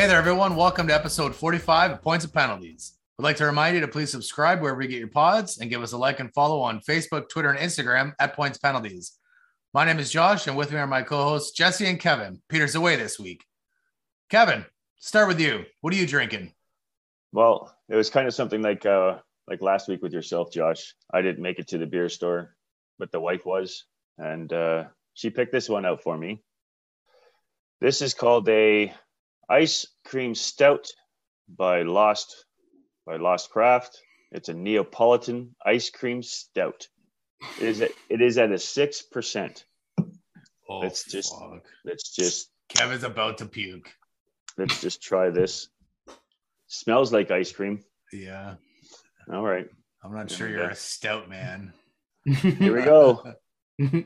Hey there, everyone. Welcome to episode 45 of Points of Penalties. We'd like to remind you to please subscribe wherever you get your pods and give us a like and follow on Facebook, Twitter, and Instagram at Points Penalties. My name is Josh, and with me are my co hosts, Jesse and Kevin. Peter's away this week. Kevin, start with you. What are you drinking? Well, it was kind of something like uh, like last week with yourself, Josh. I didn't make it to the beer store, but the wife was, and uh, she picked this one out for me. This is called a ice cream stout by Lost by Lost Craft. It's a Neapolitan ice cream stout. It is at, it is at a six percent. Oh, Let's just- fuck. Let's just Kevin's about to puke. let's just try this. Smells like ice cream. Yeah. All right, I'm not There sure you're go. a stout man. here we go.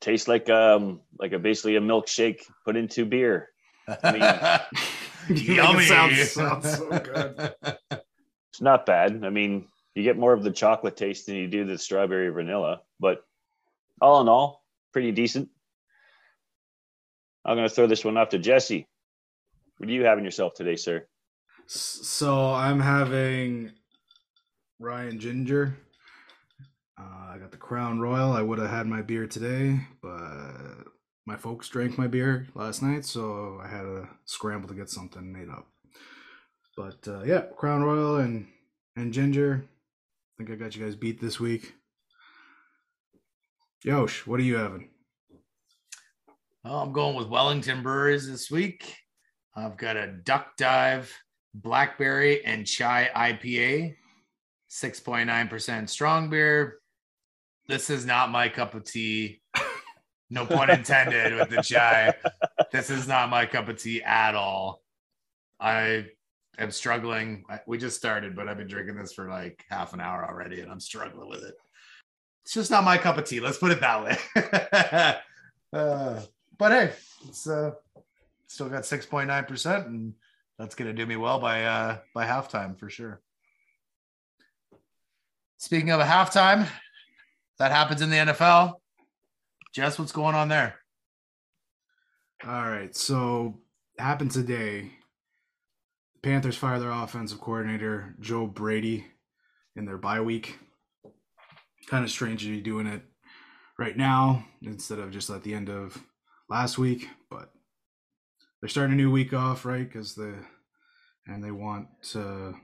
Tastes like um like a basically a milkshake put into beer. Yummy. It sounds- sounds so good. It's not bad. I mean, you get more of the chocolate taste than you do the strawberry vanilla, but all in all, pretty decent. I'm gonna throw this one off to Jesse. What are you having yourself today, sir? so I'm having Rye and Ginger. Uh, I got the Crown Royal. I would have had my beer today, but my folks drank my beer last night, so I had to scramble to get something made up. But uh, yeah, Crown Royal and and ginger. I think I got you guys beat this week. Yosh, what are you having? I'm going with Wellington Brewers this week. I've got a Duck Dive Blackberry and Chai IPA, 6.9% strong beer. This is not my cup of tea. No pun intended with the chai. This is not my cup of tea at all. I am struggling. We just started, but I've been drinking this for like half an hour already and I'm struggling with it. It's just not my cup of tea. Let's put it that way. uh, but hey, it's uh, still got 6.9%, and that's going to do me well by uh, by halftime for sure. Speaking of a halftime, that happens in the NFL. Jess, what's going on there? All right, so happened today. Panthers fire their offensive coordinator Joe Brady in their bye week. Kind of strange to be doing it right now instead of just at the end of last week, but they're starting a new week off, right? Because the and they want to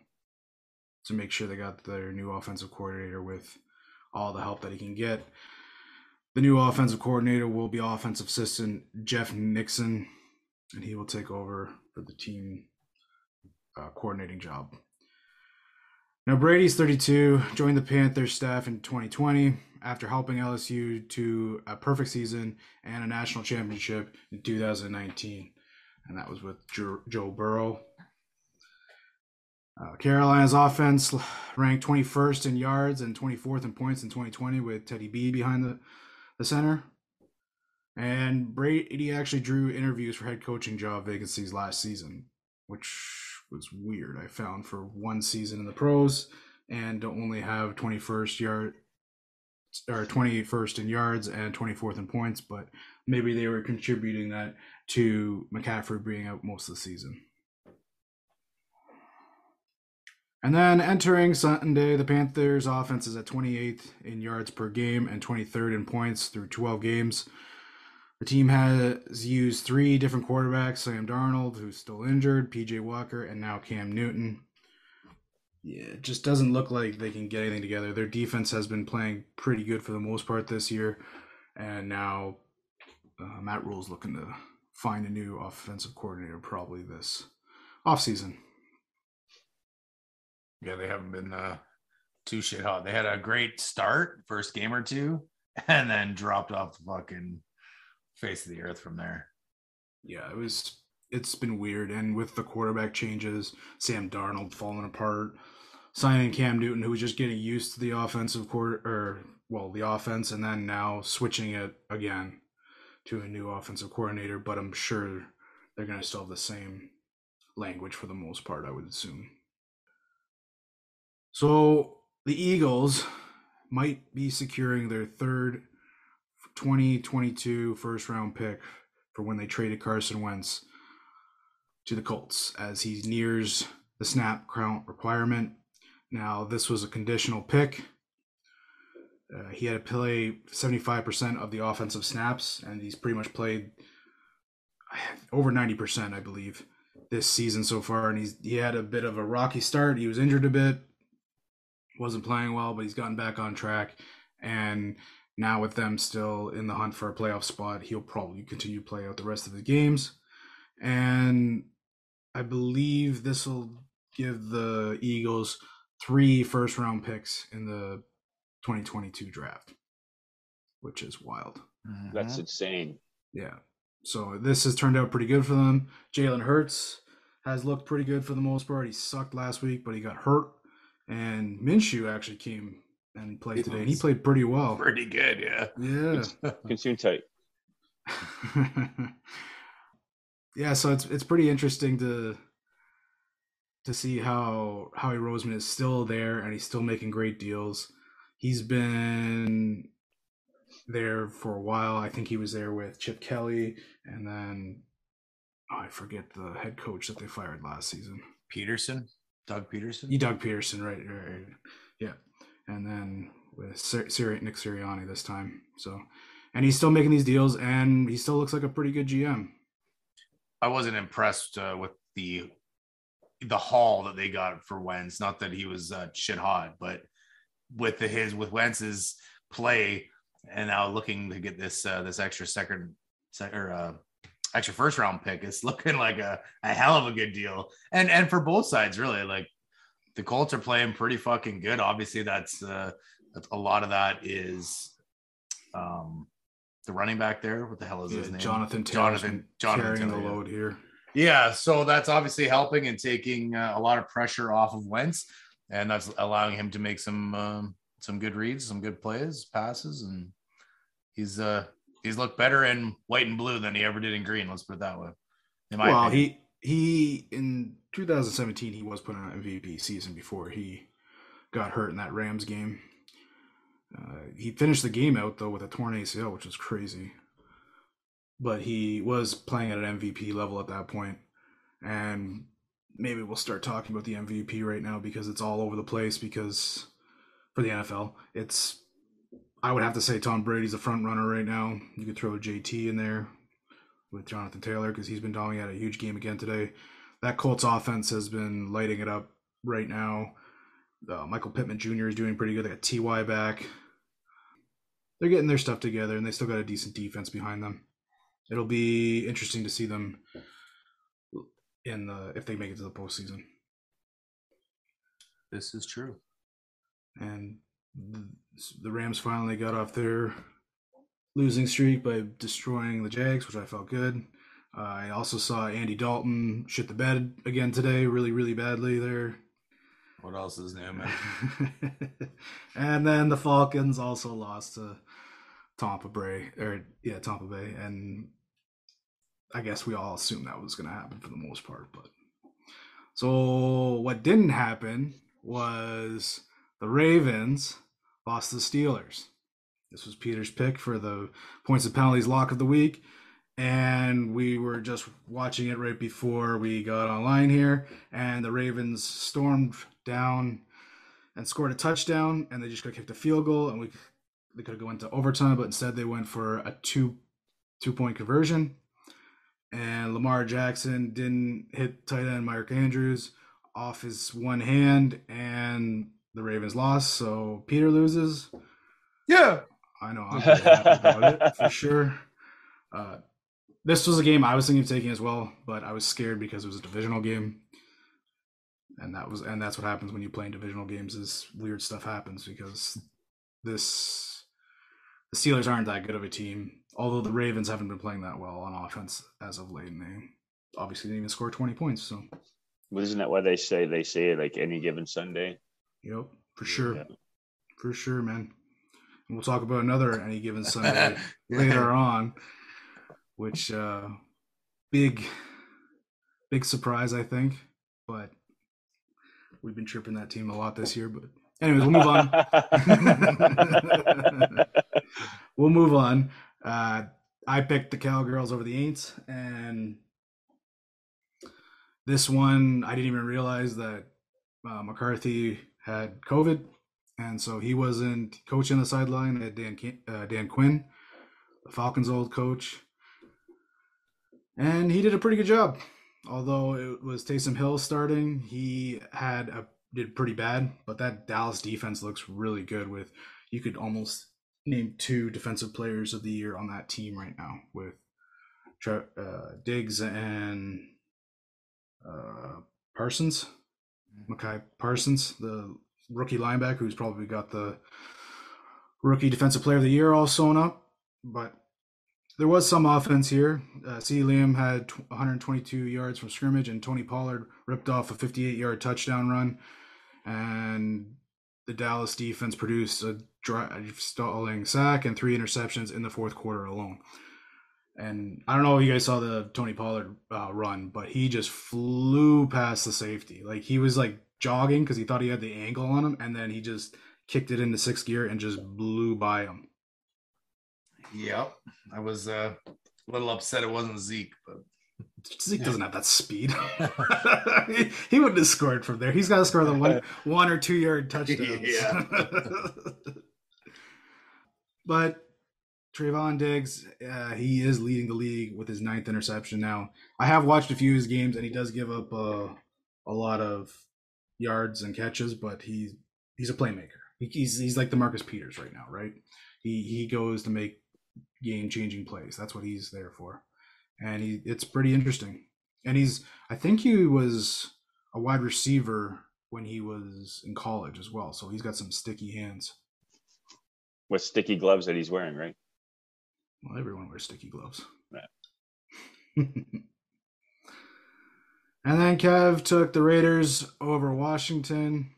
to make sure they got their new offensive coordinator with all the help that he can get. The new offensive coordinator will be offensive assistant Jeff Nixon, and he will take over for the team uh, coordinating job. Now, Brady's 32, joined the Panthers staff in 2020 after helping LSU to a perfect season and a national championship in 2019, and that was with Joe, Joe Burrow. Uh, Carolina's offense ranked 21st in yards and 24th in points in 2020 with Teddy B behind the the center. And Brady actually drew interviews for head coaching job vacancies last season, which was weird. I found for one season in the pros and to only have 21st yard or 21st in yards and 24th in points, but maybe they were contributing that to McCaffrey being out most of the season. And then entering Sunday, the Panthers' offense is at 28th in yards per game and 23rd in points through 12 games. The team has used three different quarterbacks Sam Darnold, who's still injured, PJ Walker, and now Cam Newton. Yeah, it just doesn't look like they can get anything together. Their defense has been playing pretty good for the most part this year, and now uh, Matt Rhule's looking to find a new offensive coordinator probably this offseason. Yeah, they haven't been uh, too shit hot. They had a great start, first game or two, and then dropped off the fucking face of the earth from there. Yeah, it was. It's been weird, and with the quarterback changes, Sam Darnold falling apart, signing Cam Newton, who was just getting used to the offensive quarter, or well, the offense, and then now switching it again to a new offensive coordinator. But I'm sure they're going to still have the same language for the most part. I would assume. So the Eagles might be securing their third 2022 first round pick for when they traded Carson Wentz to the Colts as he nears the snap count requirement. Now, this was a conditional pick. Uh, he had to play 75% of the offensive snaps, and he's pretty much played over 90%, I believe, this season so far. And he's he had a bit of a rocky start. He was injured a bit, wasn't playing well, but he's gotten back on track. And now with them still in the hunt for a playoff spot, he'll probably continue to play out the rest of the games. And I believe this will give the Eagles three first round picks in the 2022 draft, which is wild. That's Mm-hmm. insane. Yeah. So this has turned out pretty good for them. Jalen Hurts has looked pretty good for the most part. He sucked last week, but he got hurt. And Minshew actually came and played He today, and he played pretty well. pretty good. Yeah. Yeah. Consume tight. yeah, so it's it's pretty interesting to to see how Howie Roseman is still there and he's still making great deals. He's been there for a while. I think he was there with Chip Kelly and then oh, I forget the head coach that they fired last season. Pederson, Doug Pederson. E. Doug Pederson, right, right, right. Yeah. And then with Sir, Sir, Nick Sirianni this time. So, and he's still making these deals and he still looks like a pretty good GM. I wasn't impressed uh, with the the haul that they got for Wentz. Not that he was uh, shit hot, but with the, his with Wentz's play, and now looking to get this uh, this extra second sec, or uh, extra first round pick, it's looking like a, a hell of a good deal. And and for both sides, really, like the Colts are playing pretty fucking good. Obviously, that's uh, a lot of that is um the running back there. What the hell is his name? Jonathan Jonathan Jonathan carrying Taylor, the load here. Yeah, so that's obviously helping and taking uh, a lot of pressure off of Wentz, and that's allowing him to make some um, some good reads, some good plays, passes, and he's uh he's looked better in white and blue than he ever did in green. Let's put it that way. In my Well, opinion. he he in 2017 he was put on MVP season before he got hurt in that Rams game. Uh, he finished the game out though with a torn ACL, which is crazy. But he was playing at an MVP level at that point, and maybe we'll start talking about the MVP right now because it's all over the place. Because for the NFL, it's I would have to say Tom Brady's a front runner right now. You could throw JT in there with Jonathan Taylor because he's been dominating at a huge game again today. That Colts offense has been lighting it up right now. Uh, Michael Pittman Jr. is doing pretty good. They got Ty back. They're getting their stuff together, and they still got a decent defense behind them. It'll be interesting to see them in the if they make it to the postseason. this is true. and the, Rams finally got off their losing streak by destroying the Jags, which I felt good. Uh, I also saw Andy Dalton shit the bed again today, really, really badly there. What else is new, man? and then the Falcons also lost to Tampa Bay, or yeah, Tampa Bay, and I guess we all assumed that was going to happen for the most part. But so what didn't happen was the Ravens lost the Steelers. This was Peter's pick for the points and penalties lock of the week. And we were just watching it right before we got online here. And the Ravens stormed down and scored a touchdown. And they just got kicked a field goal. And we they could have gone into overtime, but instead they went for a two two point conversion. And Lamar Jackson didn't hit tight end Mark Andrews off his one hand, and the Ravens lost. So Peter loses. Yeah. I know I'm pretty happy about it for sure. Uh, this was a game I was thinking of taking as well, but I was scared because it was a divisional game, and that was and that's what happens when you play in divisional games. Is weird stuff happens because this the Steelers aren't that good of a team. Although the Ravens haven't been playing that well on offense as of late, and they obviously didn't even score 20 points. So, Well, isn't that why they say they say it like any given Sunday? Yep, for sure, Yeah. for sure, man. And we'll talk about another any given Sunday later on, which uh big big surprise I think, but we've been tripping that team a lot this year. But anyways, we'll move on. we'll move on. Uh, I picked the Cowgirls over the Aints, and this one I didn't even realize that uh, McCarthy had COVID, and so he wasn't coaching the sideline. At Dan uh, Dan Quinn, the Falcons' old coach, and he did a pretty good job. Although it was Taysom Hill starting, he had a did pretty bad, but that Dallas defense looks really good. With you could almost name two defensive players of the year on that team right now with uh, Diggs and uh, Parsons, Micah Parsons, the rookie linebacker who's probably got the rookie defensive player of the year all sewn up. But there was some offense here. Uh, C. Liam had 122 yards from scrimmage, and Tony Pollard ripped off a 58 yard touchdown run. And the Dallas defense produced a drive, stalling sack and three interceptions in the fourth quarter alone. And I don't know if you guys saw the Tony Pollard uh, run, but he just flew past the safety. Like he was like jogging because he thought he had the angle on him, and then he just kicked it into sixth gear and just blew by him. Yep, I was uh, a little upset it wasn't Zeke, but Zeke doesn't have that speed. he, he, wouldn't have scored from there. He's got to score the one one or two yard touchdowns. Yeah. but Trevon Diggs, uh, he is leading the league with his ninth interception now. I have watched a few of his games, and he does give up uh, a lot of yards and catches, but he's he's a playmaker. He, he's he's like the Marcus Peters right now, right? He he goes to make game changing plays. That's what he's there for, and he it's pretty interesting. And he's I think he was a wide receiver when he was in college as well, so he's got some sticky hands. With sticky gloves that he's wearing, right? Well, everyone wears sticky gloves. Yeah. and then Kev took the Raiders over Washington.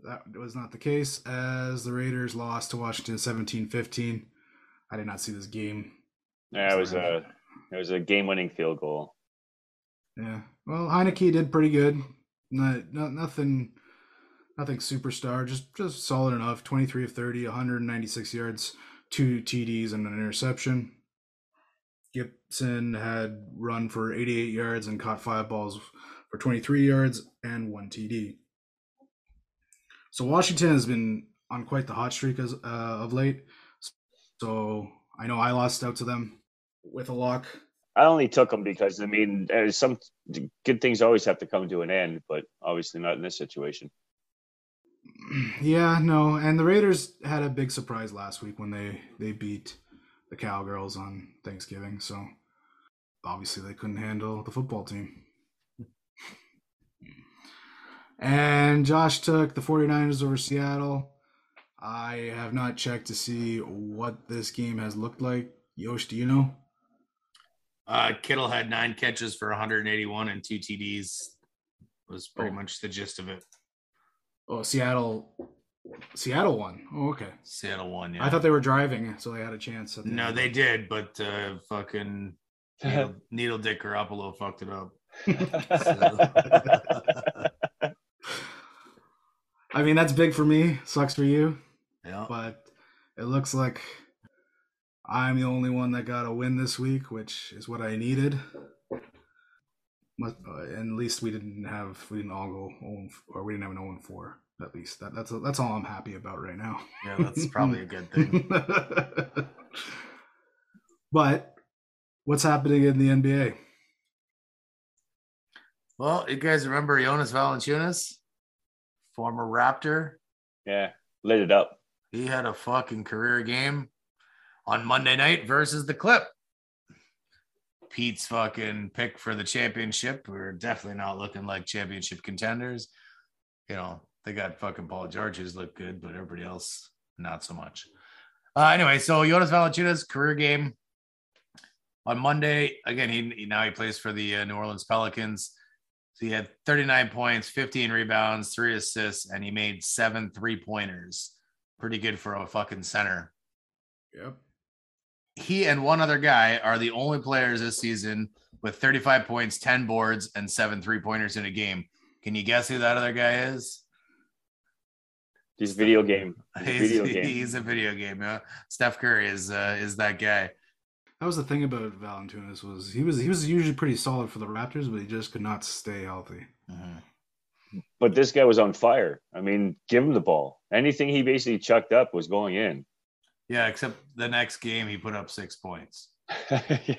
That was not the case as the Raiders lost to Washington 17-15. I did not see this game. Yeah, it was a it was a game-winning field goal. Yeah. Well, Heinicke did pretty good. Not, not nothing nothing superstar, just just solid enough. 23 of 30, 196 yards two TDs and an interception. Gibson had run for 88 yards and caught five balls for 23 yards and one TD. So Washington has been on quite the hot streak as, uh, of late. So I know I lost out to them with a lock. I only took them because I mean, some good things always have to come to an end, but obviously not in this situation. Yeah, no, and the Raiders had a big surprise last week when they they beat the Cowgirls on Thanksgiving. So obviously they couldn't handle the football team. And Josh took the 49ers over Seattle. I have not checked to see what this game has looked like. Yosh, do you know? Uh, Kittle had nine catches for 181 and two TDs. Was pretty oh. much the gist of it. Oh, Seattle. Seattle won. Oh, okay. Seattle won. Yeah. I thought they were driving, so they had a chance. The no, they did, but uh, fucking needle, needle Dick Garoppolo fucked it up. I mean, that's big for me. Sucks for you. Yeah. But it looks like I'm the only one that got a win this week, which is what I needed. But, uh, at least we didn't have we didn't all go 0 or we didn't have an 0 4 at least that, that's that's all I'm happy about right now. Yeah, that's probably a good thing. but what's happening in the NBA? Well, you guys remember Jonas Valanciunas, former Raptor? Yeah, lit it up. He had a fucking career game on Monday night versus the Clip. Pete's fucking pick for the championship. We're definitely not looking like championship contenders. You know, they got fucking Paul George who's looked good, but everybody else not so much. Uh, anyway, so Jonas Valanciunas career game on Monday. Again, he now he plays for the uh, New Orleans Pelicans. So he had 39 points, 15 rebounds, three assists, and he made seven three pointers. Pretty good for a fucking center. Yep he and one other guy are the only players this season with 35 points, 10 boards, and seven three pointers in a game. Can you guess who that other guy is? He's video game. He's a He's, video game. he's a video game. Yeah. Steph Curry is uh, is that guy. That was the thing about Valanciunas was he was he was usually pretty solid for the Raptors, but he just could not stay healthy. Mhm. But this guy was on fire. I mean, give him the ball. Anything he basically chucked up was going in. Yeah, except the next game he put up six points. hey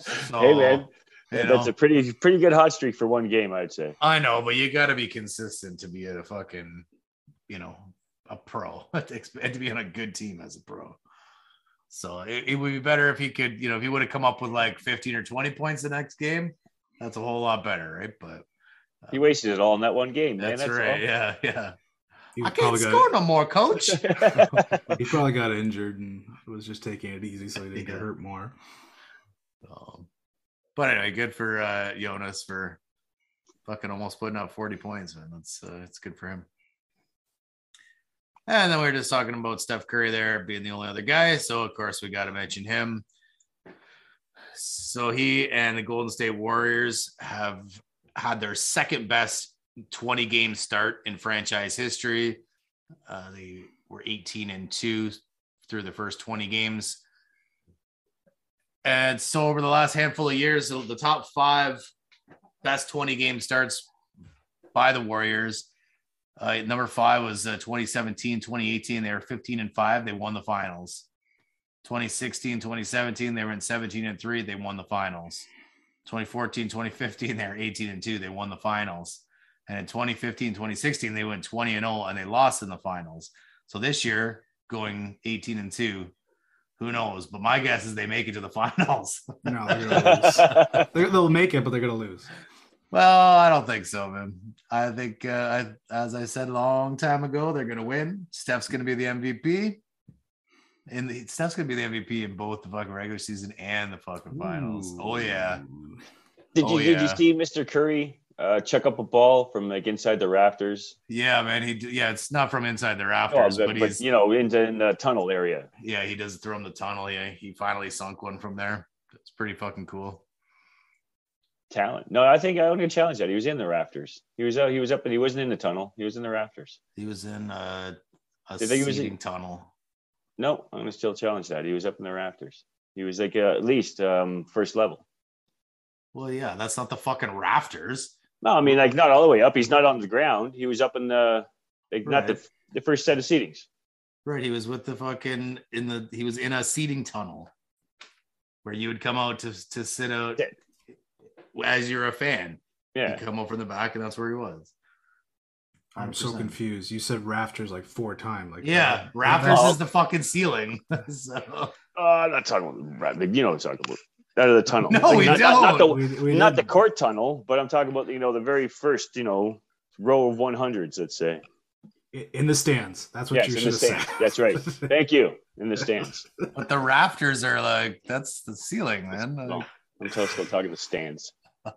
So, man, you that's know. a pretty pretty good hot streak for one game, I'd say. I know, but you got to be consistent to be a fucking, you know, a pro and to be on a good team as a pro. So it, it would be better if he could, you know, if he would have come up with like 15 or 20 points the next game. That's a whole lot better, right? But He wasted it all in that one game, man. that's, right. Yeah, yeah. He I can't probably score got no more, coach. he probably got injured and was just taking it easy so he didn't Yeah. get hurt more. Um, but anyway, good for uh, Jonas for fucking almost putting up 40 points, man. That's uh, it's good for him. And then we were just talking about Steph Curry there being the only other guy. So of course we got to mention him. So he and the Golden State Warriors have had their second best 20 game start in franchise history. Uh, they were 18 and 2 through the first 20 games. And so over the last handful of years, the the top five best 20 game starts by the Warriors. Uh, number five was uh, 2017, 2018. They were 15 and five. They won the finals. 2016, 2017, they were in 17 and three. They won the finals. 2014, 2015, they were 18 and two. They won the finals. And in 2015, 2016, they went 20 and 0 and they lost in the finals. So this year, going 18 and two, who knows? But my guess is they make it to the finals. No, they're gonna lose. They're, they'll make it, but they're gonna lose. Well, I don't think so, man. I think, uh, I, as I said a long time ago, they're going to win. Steph's going to be the MVP. And the, Steph's going to be the MVP in both the fucking regular season and the fucking finals. Oh, yeah. Ooh. Did you Oh, did you see Mr. Curry uh, chuck up a ball from like inside the rafters? Yeah, man. He, yeah, it's not from inside the rafters, but, but but, he's, you know, into in the tunnel area. yeah, he does throw him the tunnel. Yeah, he finally sunk one from there. It's pretty fucking cool. Talent. No, I think I'm gonna challenge that. He was in the rafters. He was out. He was up, and he wasn't in the tunnel. He was in the rafters. He was in uh, a Did he was in- tunnel. No, I'm gonna still challenge that. He was up in the rafters. He was like uh, at least um, first level. Well, yeah, that's not the fucking rafters. No, I mean like not all the way up. He's not on the ground. He was up in the like not the the first set of seatings. Right, he was with the fucking in the he was in a seating tunnel where you would come out to to sit out as you're a fan. Yeah. You come up from the back, and that's where he was. I'm so confused. You said rafters like four times. Like Yeah, uh, rafters Oh. is the fucking ceiling. so Uh, I'm not talking about rafters. You know what I'm talking about. Out of the tunnel. No, we not, not- not don't. the We, we not the court tunnel, but I'm talking about you know the very first you know row of 100s. Let's say. in the stands. That's what Yes, you in should the have said. That's right. Thank you. In the stands. but the rafters are like that's the ceiling, man. No, I'm still still talking the stands.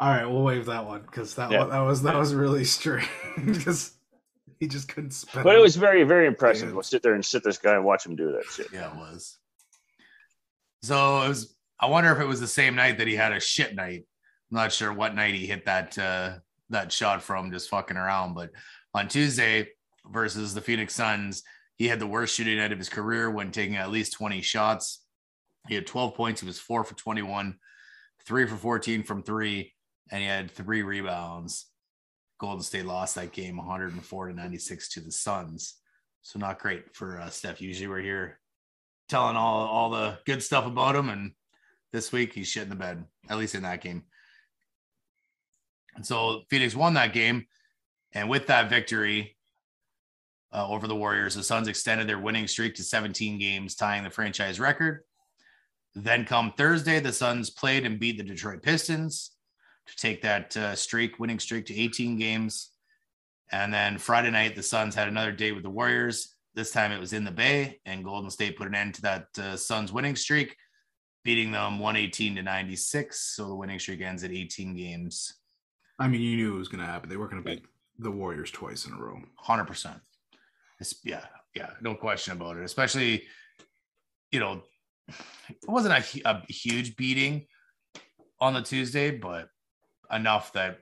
All right, we'll waive that one because that Yeah. one, that was that was really strange because he just couldn't spell. But it was very very impressive. We'll sit there and sit this guy and watch him do that shit. Yeah, it was. So it was. I wonder if it was the same night that he had a shit night. I'm not sure what night he hit that uh, that shot from, just fucking around. But on Tuesday versus the Phoenix Suns, he had the worst shooting night of his career when taking at least 20 shots. He had 12 points. He was four for 21, three for 14 from three, and he had three rebounds. Golden State lost that game 104 to 96 to the Suns. So not great for uh, Steph. Usually we're here telling all all the good stuff about him, and this week he's shit in the bed. At least in that game. And so Phoenix won that game, and with that victory uh, over the Warriors, the Suns extended their winning streak to 17 games, tying the franchise record. Then come Thursday, the Suns played and beat the Detroit Pistons to take that uh, streak, winning streak to 18 games. And then Friday night, the Suns had another date with the Warriors. This time it was in the Bay, and Golden State put an end to that uh, Suns winning streak, beating them 118 to 96. So the winning streak ends at 18 games, I mean, you knew it was going to happen. They were going to beat the Warriors twice in a row. 100%. It's, yeah, yeah, no question about it. Especially, you know, it wasn't a, a huge beating on the Tuesday, but enough that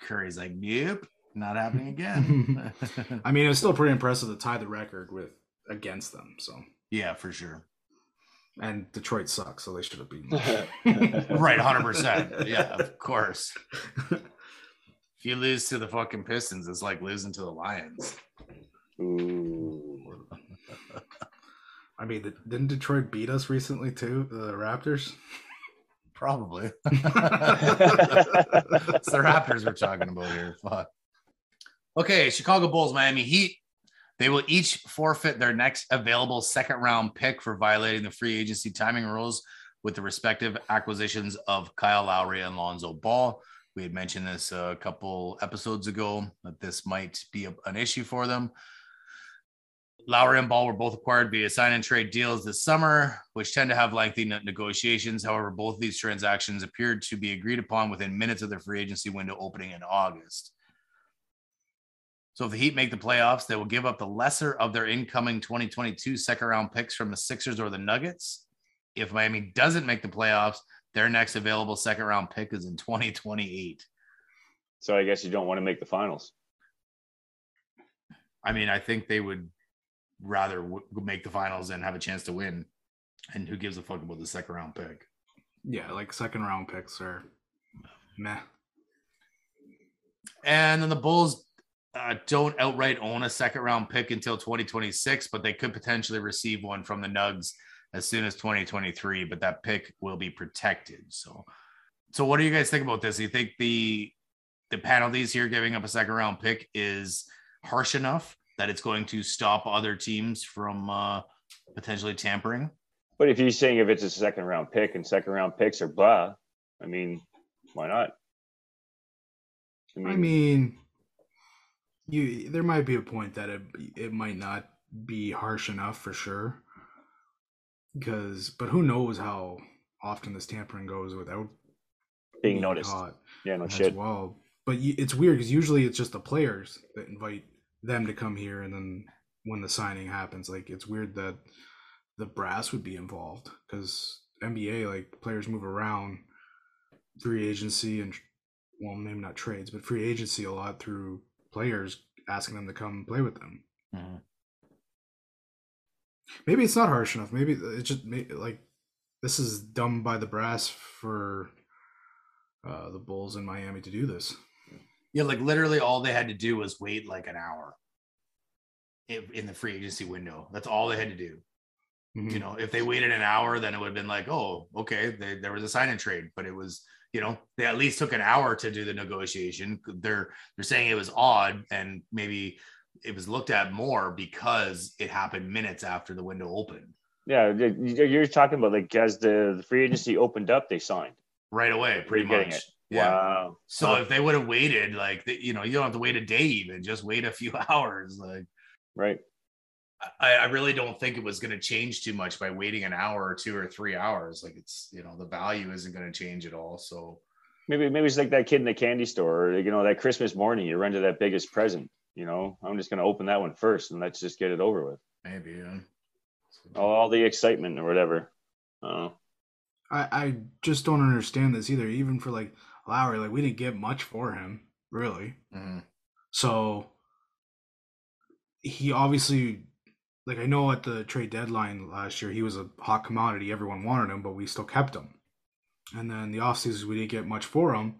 Curry's like, nope, not happening again. I mean, it was still pretty impressive to tie the record with against them. So yeah, for sure. And Detroit sucks, so they should have beaten. right, hundred percent. Yeah, of course. if you lose to the fucking Pistons, it's like losing to the Lions. Ooh. I mean, didn't Detroit beat us recently too? The Raptors. Probably. it's the Raptors we're talking about here. Fuck. Okay, Chicago Bulls, Miami Heat. They will each forfeit their next available second round pick for violating the free agency timing rules with the respective acquisitions of Kyle Lowry and Lonzo Ball. We had mentioned this a couple episodes ago that this might be an issue for them. Lowry and Ball were both acquired via sign and trade deals this summer, which tend to have lengthy negotiations. However, both of these transactions appeared to be agreed upon within minutes of their free agency window opening in August. So if the Heat make the playoffs, they will give up the lesser of their incoming 2022 second round picks from the Sixers or the Nuggets. If Miami doesn't make the playoffs, their next available second round pick is in 2028. So I guess you don't want to make the finals. I mean, I think they would rather w- make the finals and have a chance to win. And who gives a fuck about the second round pick? Yeah, like second round picks are meh. And then the Bulls uh, don't outright own a second round pick until 2026, but they could potentially receive one from the Nugs as soon as 2023. But that pick will be protected. So, so what do you guys think about this? Do you think the the penalties here, giving up a second round pick, is harsh enough that it's going to stop other teams from uh, potentially tampering? But if you're saying if it's a second round pick and second round picks are blah, I mean, why not? I mean, I mean you there might be a point that it it might not be harsh enough for sure. Because, but who knows how often this tampering goes without being, being noticed? Caught yeah, no shit. Well, but it's weird because usually it's just the players that invite them to come here, and then when the signing happens, like it's weird that the brass would be involved because NBA like players move around free agency and well maybe not trades but free agency a lot through players asking them to come play with them. Mm-hmm. Maybe it's not harsh enough. Maybe it's just like this is dumb by the brass for uh, the Bulls in Miami to do this. Yeah, like literally all they had to do was wait like an hour in the free agency window. That's all they had to do. Mm-hmm. You know, if they waited an hour, then it would have been like, oh, okay, they, there was a sign and trade, but it was you know they at least took an hour to do the negotiation they're they're saying it was odd and maybe it was looked at more because it happened minutes after the window opened yeah you're talking about like as the, free agency opened up they signed right away pretty much yeah wow. so if they would have waited like you know you don't have to wait a day even just wait a few hours like right I, I really don't think it was going to change too much by waiting an hour or two or three hours. Like it's, you know, the value isn't going to change at all. So maybe, maybe it's like that kid in the candy store or, you know, that Christmas morning, you run to that biggest present, you know, I'm just going to open that one first and let's just get it over with. Maybe. Yeah. All, the excitement or whatever. Uh, I, I just don't understand this either. Even for like Lowry, like we didn't get much for him, really. Mm-hmm. So he obviously like I know at the trade deadline last year he was a hot commodity. Everyone wanted him, but we still kept him. And then the off offseason we didn't get much for him.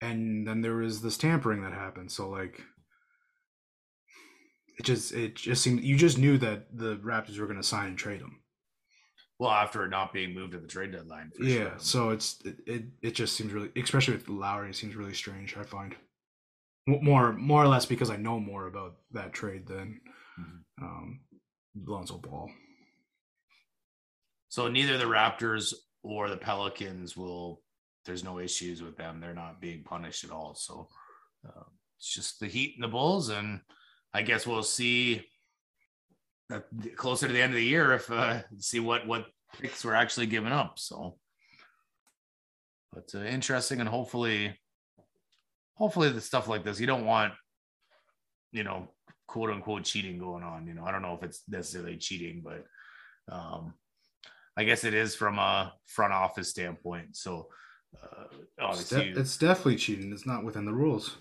And then there was this tampering that happened. So like it just it just seemed you just knew that the Raptors were going to sign and trade him. Well, after it not being moved at the trade deadline. yeah, sure. so it's it, it, it just seems really, especially with Lowry, it seems really strange. I find more more or less because I know more about that trade than mm-hmm. um, Lonzo Ball. So neither the Raptors or the Pelicans will. There's no issues with them. They're not being punished at all. So uh, it's just the Heat and the Bulls, and I guess we'll see closer to the end of the year if uh, see what what picks were actually given up. So, but uh, interesting, and hopefully, hopefully the stuff like this you don't want, you know, quote unquote cheating going on. You know, I don't know if it's necessarily cheating, but um, I guess it is from a front office standpoint. So Uh, It's, obviously, de- it's definitely cheating. It's not within the rules.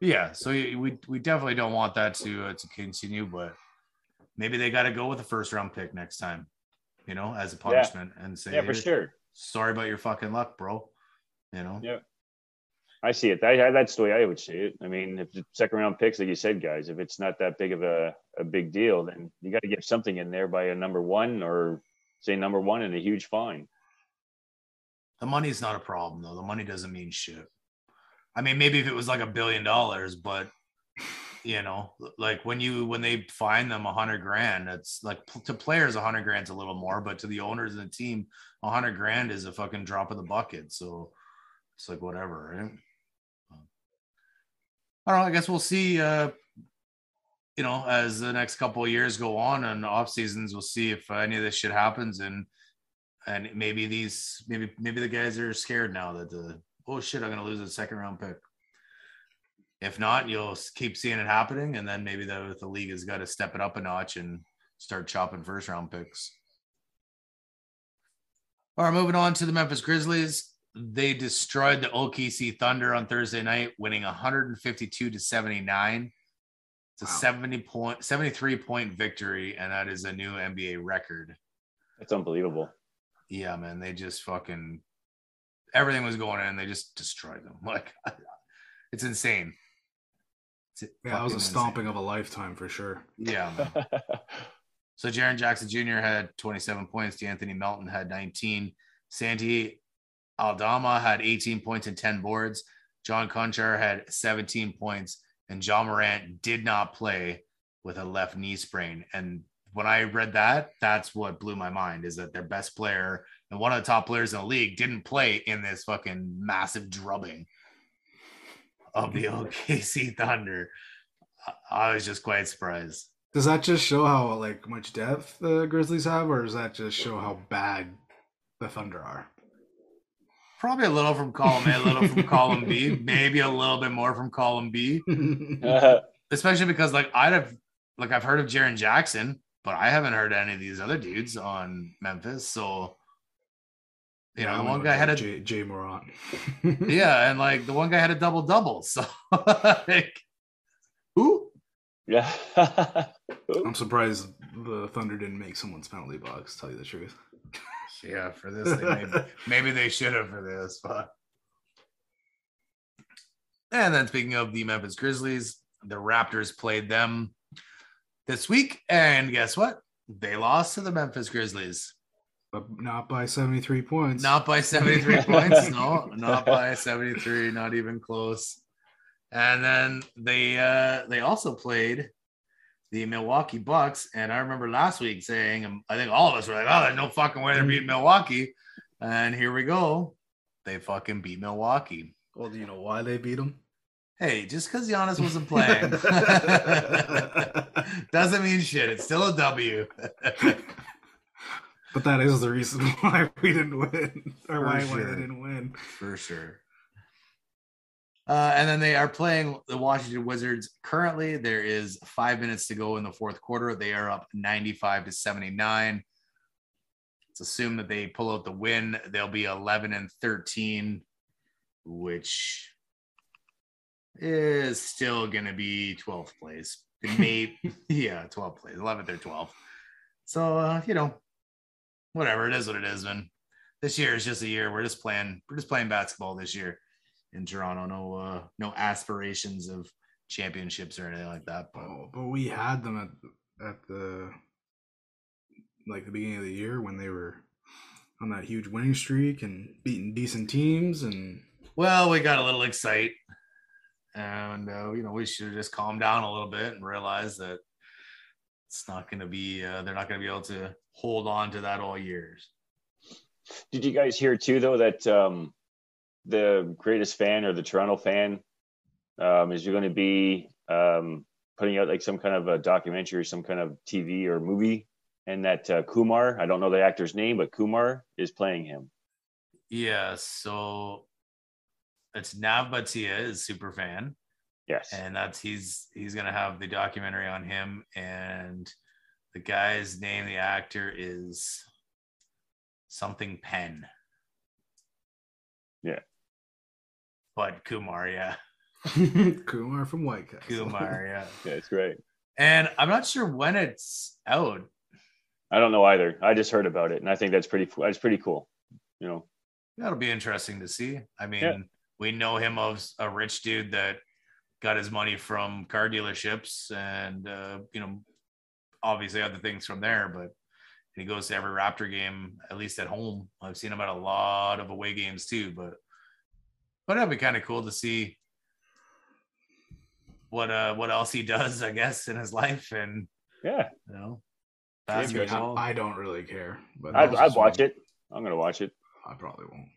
yeah. So we we definitely don't want that to uh, to continue, but maybe they got to go with a first round pick next time, you know, as a punishment, and say, Yeah, for sure. sorry about your fucking luck, bro. You know, Yeah. I see it. I, I, that's the way I would see it. I mean, if the second round picks, like you said, guys, if it's not that big of a, a big deal, then you got to get something in there by a number one or say number one and a huge fine. the money's not a problem though. The money doesn't mean shit. I mean, maybe if it was like a billion dollars, but you know, like when you when they find them a hundred grand, it's like to players a hundred grand's a little more, but to the owners and the team, a hundred grand is a fucking drop of the bucket. So it's like whatever, right? I don't know. I guess we'll see. Uh, you know, as the next couple of years go on and off seasons, we'll see if any of this shit happens and and maybe these maybe maybe the guys are scared now that the oh shit I'm gonna lose a second round pick. If not, you'll keep seeing it happening, and then maybe the the league has got to step it up a notch and start chopping first round picks. All right, moving on to the Memphis Grizzlies. They destroyed the OKC Thunder on Thursday night, winning 152 to 79. It's a Wow. 70 point, 73 point victory, and that is a new NBA record. That's unbelievable. Yeah, man, they just fucking everything was going in. They just destroyed them. Like it's insane. It's Yeah, that was a fucking stomping of a lifetime for sure. Yeah, man. So Jaren Jackson Jr. had 27 points. De'Anthony Melton had 19. Santi Aldama had 18 points and 10 boards. John Konchar had 17 points, and John Morant did not play with a left knee sprain. And when I read that, that's what blew my mind is that their best player and one of the top players in the league didn't play in this fucking massive drubbing of the OKC Thunder. I- I was just quite surprised. Does that just show how like much depth the Grizzlies have, or does that just show how bad the Thunder are? Probably a little from column A, a little from column B, maybe a little bit more from column B, especially because like I'd have like I've heard of Jaren Jackson, but I haven't heard any of these other dudes on Memphis. So you know, the one guy had a Jay, Jay Morant. yeah, and like the one guy had a double double. So like who? yeah. I'm surprised the Thunder didn't make someone's penalty box. Tell you the truth. Yeah, for this they maybe, maybe they should have for this, but and then speaking of the Memphis Grizzlies, the Raptors played them this week, and guess what? They lost to the Memphis Grizzlies. But not by 73 points. Not by 73 points. No, not by 73, not even close. And then they uh they also played the Milwaukee Bucks. And I remember last week saying, um, I think all of us were like, oh, there's no fucking way they're beating Milwaukee. And here we go. They fucking beat Milwaukee. Well, do you know why they beat them? Hey, just because Giannis wasn't playing doesn't mean shit. It's still a W. But that is the reason why we didn't win, or For why, why they didn't win. for sure. Uh, and then they are playing the Washington Wizards. Currently, there is five minutes to go in the fourth quarter. They are up 95 to 79. Let's assume that they pull out the win. They'll be 11 and 13, which is still going to be 12th place. Maybe, yeah, 12th place, 11th or 12th. So, uh, you know, whatever. It is what it is, man this year is just a year. We're just playing. We're just playing basketball this year in Toronto. No, uh, no aspirations of championships or anything like that. But Oh, but we had them at at the like the beginning of the year when they were on that huge winning streak and beating decent teams and well, we got a little excited, and uh, you know we should have just calmed down a little bit and realize that it's not going to be. Uh, they're not going to be able to hold on to that all years. Did you guys hear too, though, that um, the greatest fan or the Toronto fan um, is going to be um, putting out like some kind of a documentary some kind of TV or movie, and that uh, Kumar, I don't know the actor's name, but Kumar is playing him. Yeah. So it's Nav Bhatia is super fan. Yes. and that's he's he's gonna have the documentary on him and the guy's name the actor is something penn Yeah. but Kumar, yeah, Kumar from White Castle. Kumar, yeah. Yeah, it's great. And I'm not sure when it's out. I don't know either. I just heard about it, and I think that's pretty. That's pretty cool. You know, That'll be interesting to see. I mean, Yeah. we know him of a rich dude that got his money from car dealerships and, uh, you know, obviously other things from there, but he goes to every Raptor game, at least at home. I've seen him at a lot of away games too, but, but that'd be kind of cool to see what, uh, what else he does, I guess, in his life and, yeah, you know, Yeah, I, mean, basketball. I, I don't really care, but I'd, that's I'd just watch me. it. I'm gonna watch it. I probably won't.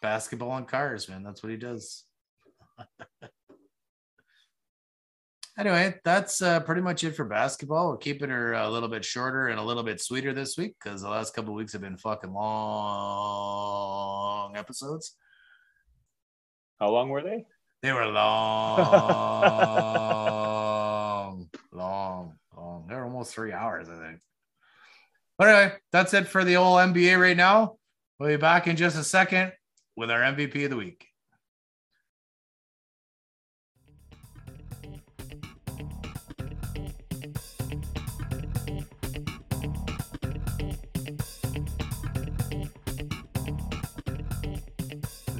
basketball and cars, man. That's what he does. anyway, that's uh, pretty much it for basketball. We're keeping her a little bit shorter and a little bit sweeter this week because the last couple of weeks have been fucking long episodes. How long were they? They were long, long, long. They're almost three hours, I think. But anyway, that's it for the old NBA right now. We'll be back in just a second with our MVP of the week.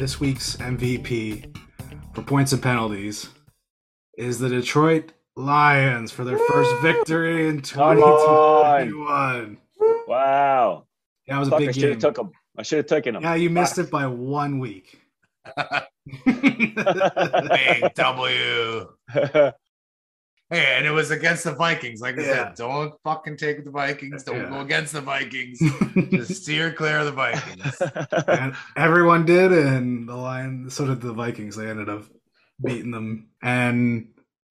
This week's MVP for points and penalties is the Detroit Lions for their first victory in 2021. Wow. That was a Fuck, I big should game. have took them. I should have taken them. Yeah, you missed it by one week. Big W. Hey, and it was against the Vikings. Like I Yeah. said, don't fucking take the Vikings. Don't Yeah. go against the Vikings. Just steer clear of the Vikings. and everyone did, and the Lions, so did the Vikings. They ended up beating them, and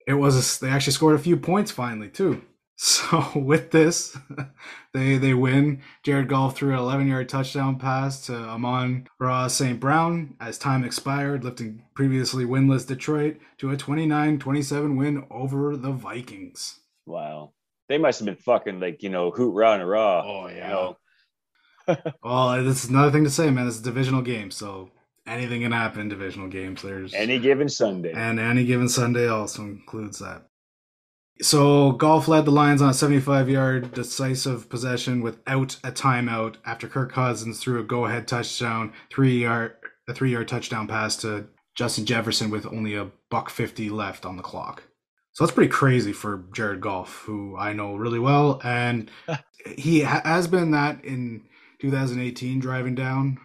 it was they actually scored a few points finally too. So with this, they they win. Jared Goff threw an 11 yard touchdown pass to Amon Ra St. Brown as time expired, lifting previously winless Detroit to a 29-27 win over the Vikings. wow. They must have been fucking like, you know, hoot rah and raw. Oh, You yeah. know, Well, this is another thing to say, man. It's a divisional game, so anything can happen in divisional games. There's any given Sunday. And any given Sunday also includes that. So Goff led the Lions on a 75 yard decisive possession without a timeout after Kirk Cousins threw a go ahead touchdown, three yard a three yard touchdown pass to Justin Jefferson with only a buck 50 left on the clock. So that's pretty crazy for Jared Goff, who I know really well. And he ha- has been that in 2018 driving down.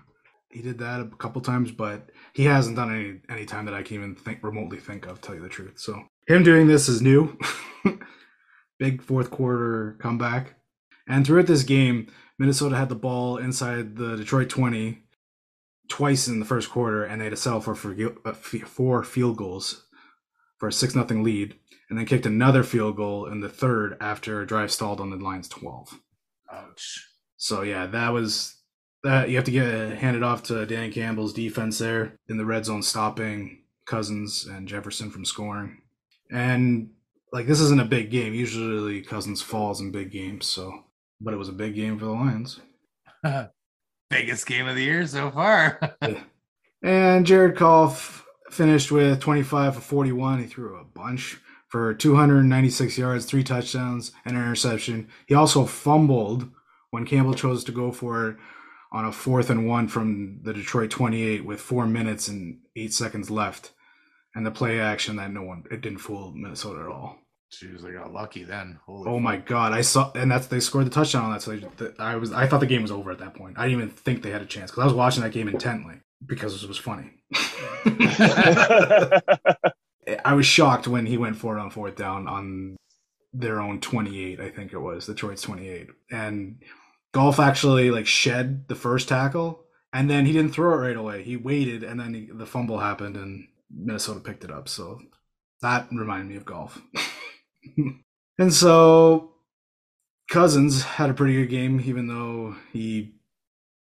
He did that a couple times, but he hasn't done any any time that I can even think remotely think of. Tell you the truth, so him doing this is new. Big fourth quarter comeback, and throughout this game, Minnesota had the ball inside the Detroit twenty twice in the first quarter, and they had to settle for for uh, four field goals for a six nothing lead, and then kicked another field goal in the third after a drive stalled on the Lions twelve. Ouch. So yeah, that was that. You have to get handed off to Dan Campbell's defense there in the red zone, stopping Cousins and Jefferson from scoring. And like this isn't a big game. Usually Cousins falls in big games. So, but it was a big game for the Lions. Biggest game of the year so far. And Jared Goff finished with 25 for 41. He threw a bunch for 296 yards, three touchdowns, and an interception. He also fumbled when Campbell chose to go for it on a fourth and one from the Detroit 28 with four minutes and eight seconds left. And the play action that no one, it didn't fool Minnesota at all. Jeez, they got lucky then. Holy Oh my God! I saw, and that's they scored the touchdown on that. So they, I was, I thought the game was over at that point. I didn't even think they had a chance because I was watching that game intently because it was funny. I was shocked when he went for it on fourth down on their own 28, I think it was Detroit's 28. And Goff actually like shed the first tackle and then he didn't throw it right away. He waited and then he, the fumble happened and Minnesota picked it up. So that reminded me of Goff. and so Cousins had a pretty good game even though he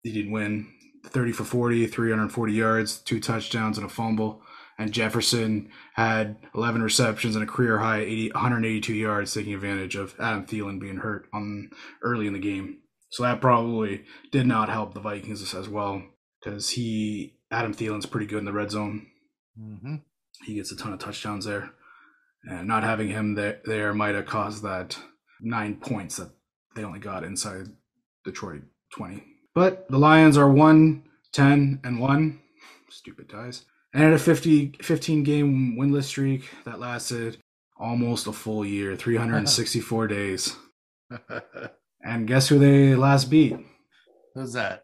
he didn't win. 30 for 40, 340 yards, two touchdowns and a fumble and Jefferson had 11 receptions and a career high 80, 182 yards, taking advantage of Adam Thielen being hurt on early in the game. So that probably did not help the Vikings as well, because he Adam Thielen's pretty good in the red zone. Mm-hmm. He gets a ton of touchdowns there. And not having him there, there might have caused that nine points that they only got inside Detroit 20. But the Lions are 1 10 and 1. Stupid ties. And at a 50, 15 game winless streak that lasted almost a full year 364 days. And guess who they last beat? Who's that?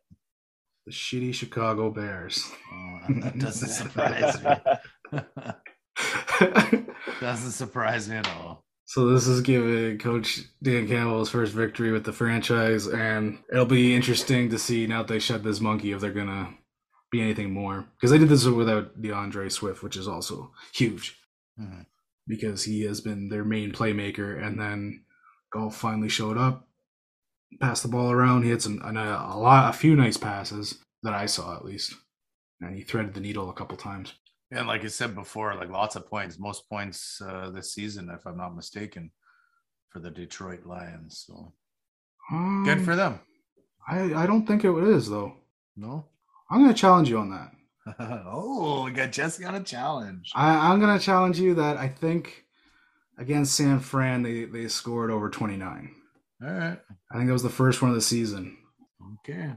The shitty Chicago Bears. Oh, that doesn't surprise me. doesn't surprise me at all. So this is giving Coach Dan Campbell his first victory with the franchise, and it'll be interesting to see now that they shed this monkey if they're gonna be anything more. Because they did this without DeAndre Swift, which is also huge Mhm. because he has been their main playmaker. And then Goff finally showed up, passed the ball around. He had some a, a lot, a few nice passes that I saw at least, and he threaded the needle a couple times. And like I said before, like lots of points, most points uh, this season, if I'm not mistaken, for the Detroit Lions. So good Um, for them. I I don't think it is though. No. I'm gonna challenge you on that. oh, we got Jesse on a challenge. I, I'm gonna challenge you that I think against San Fran they, they scored over 29. All right. I think that was the first one of the season. Okay.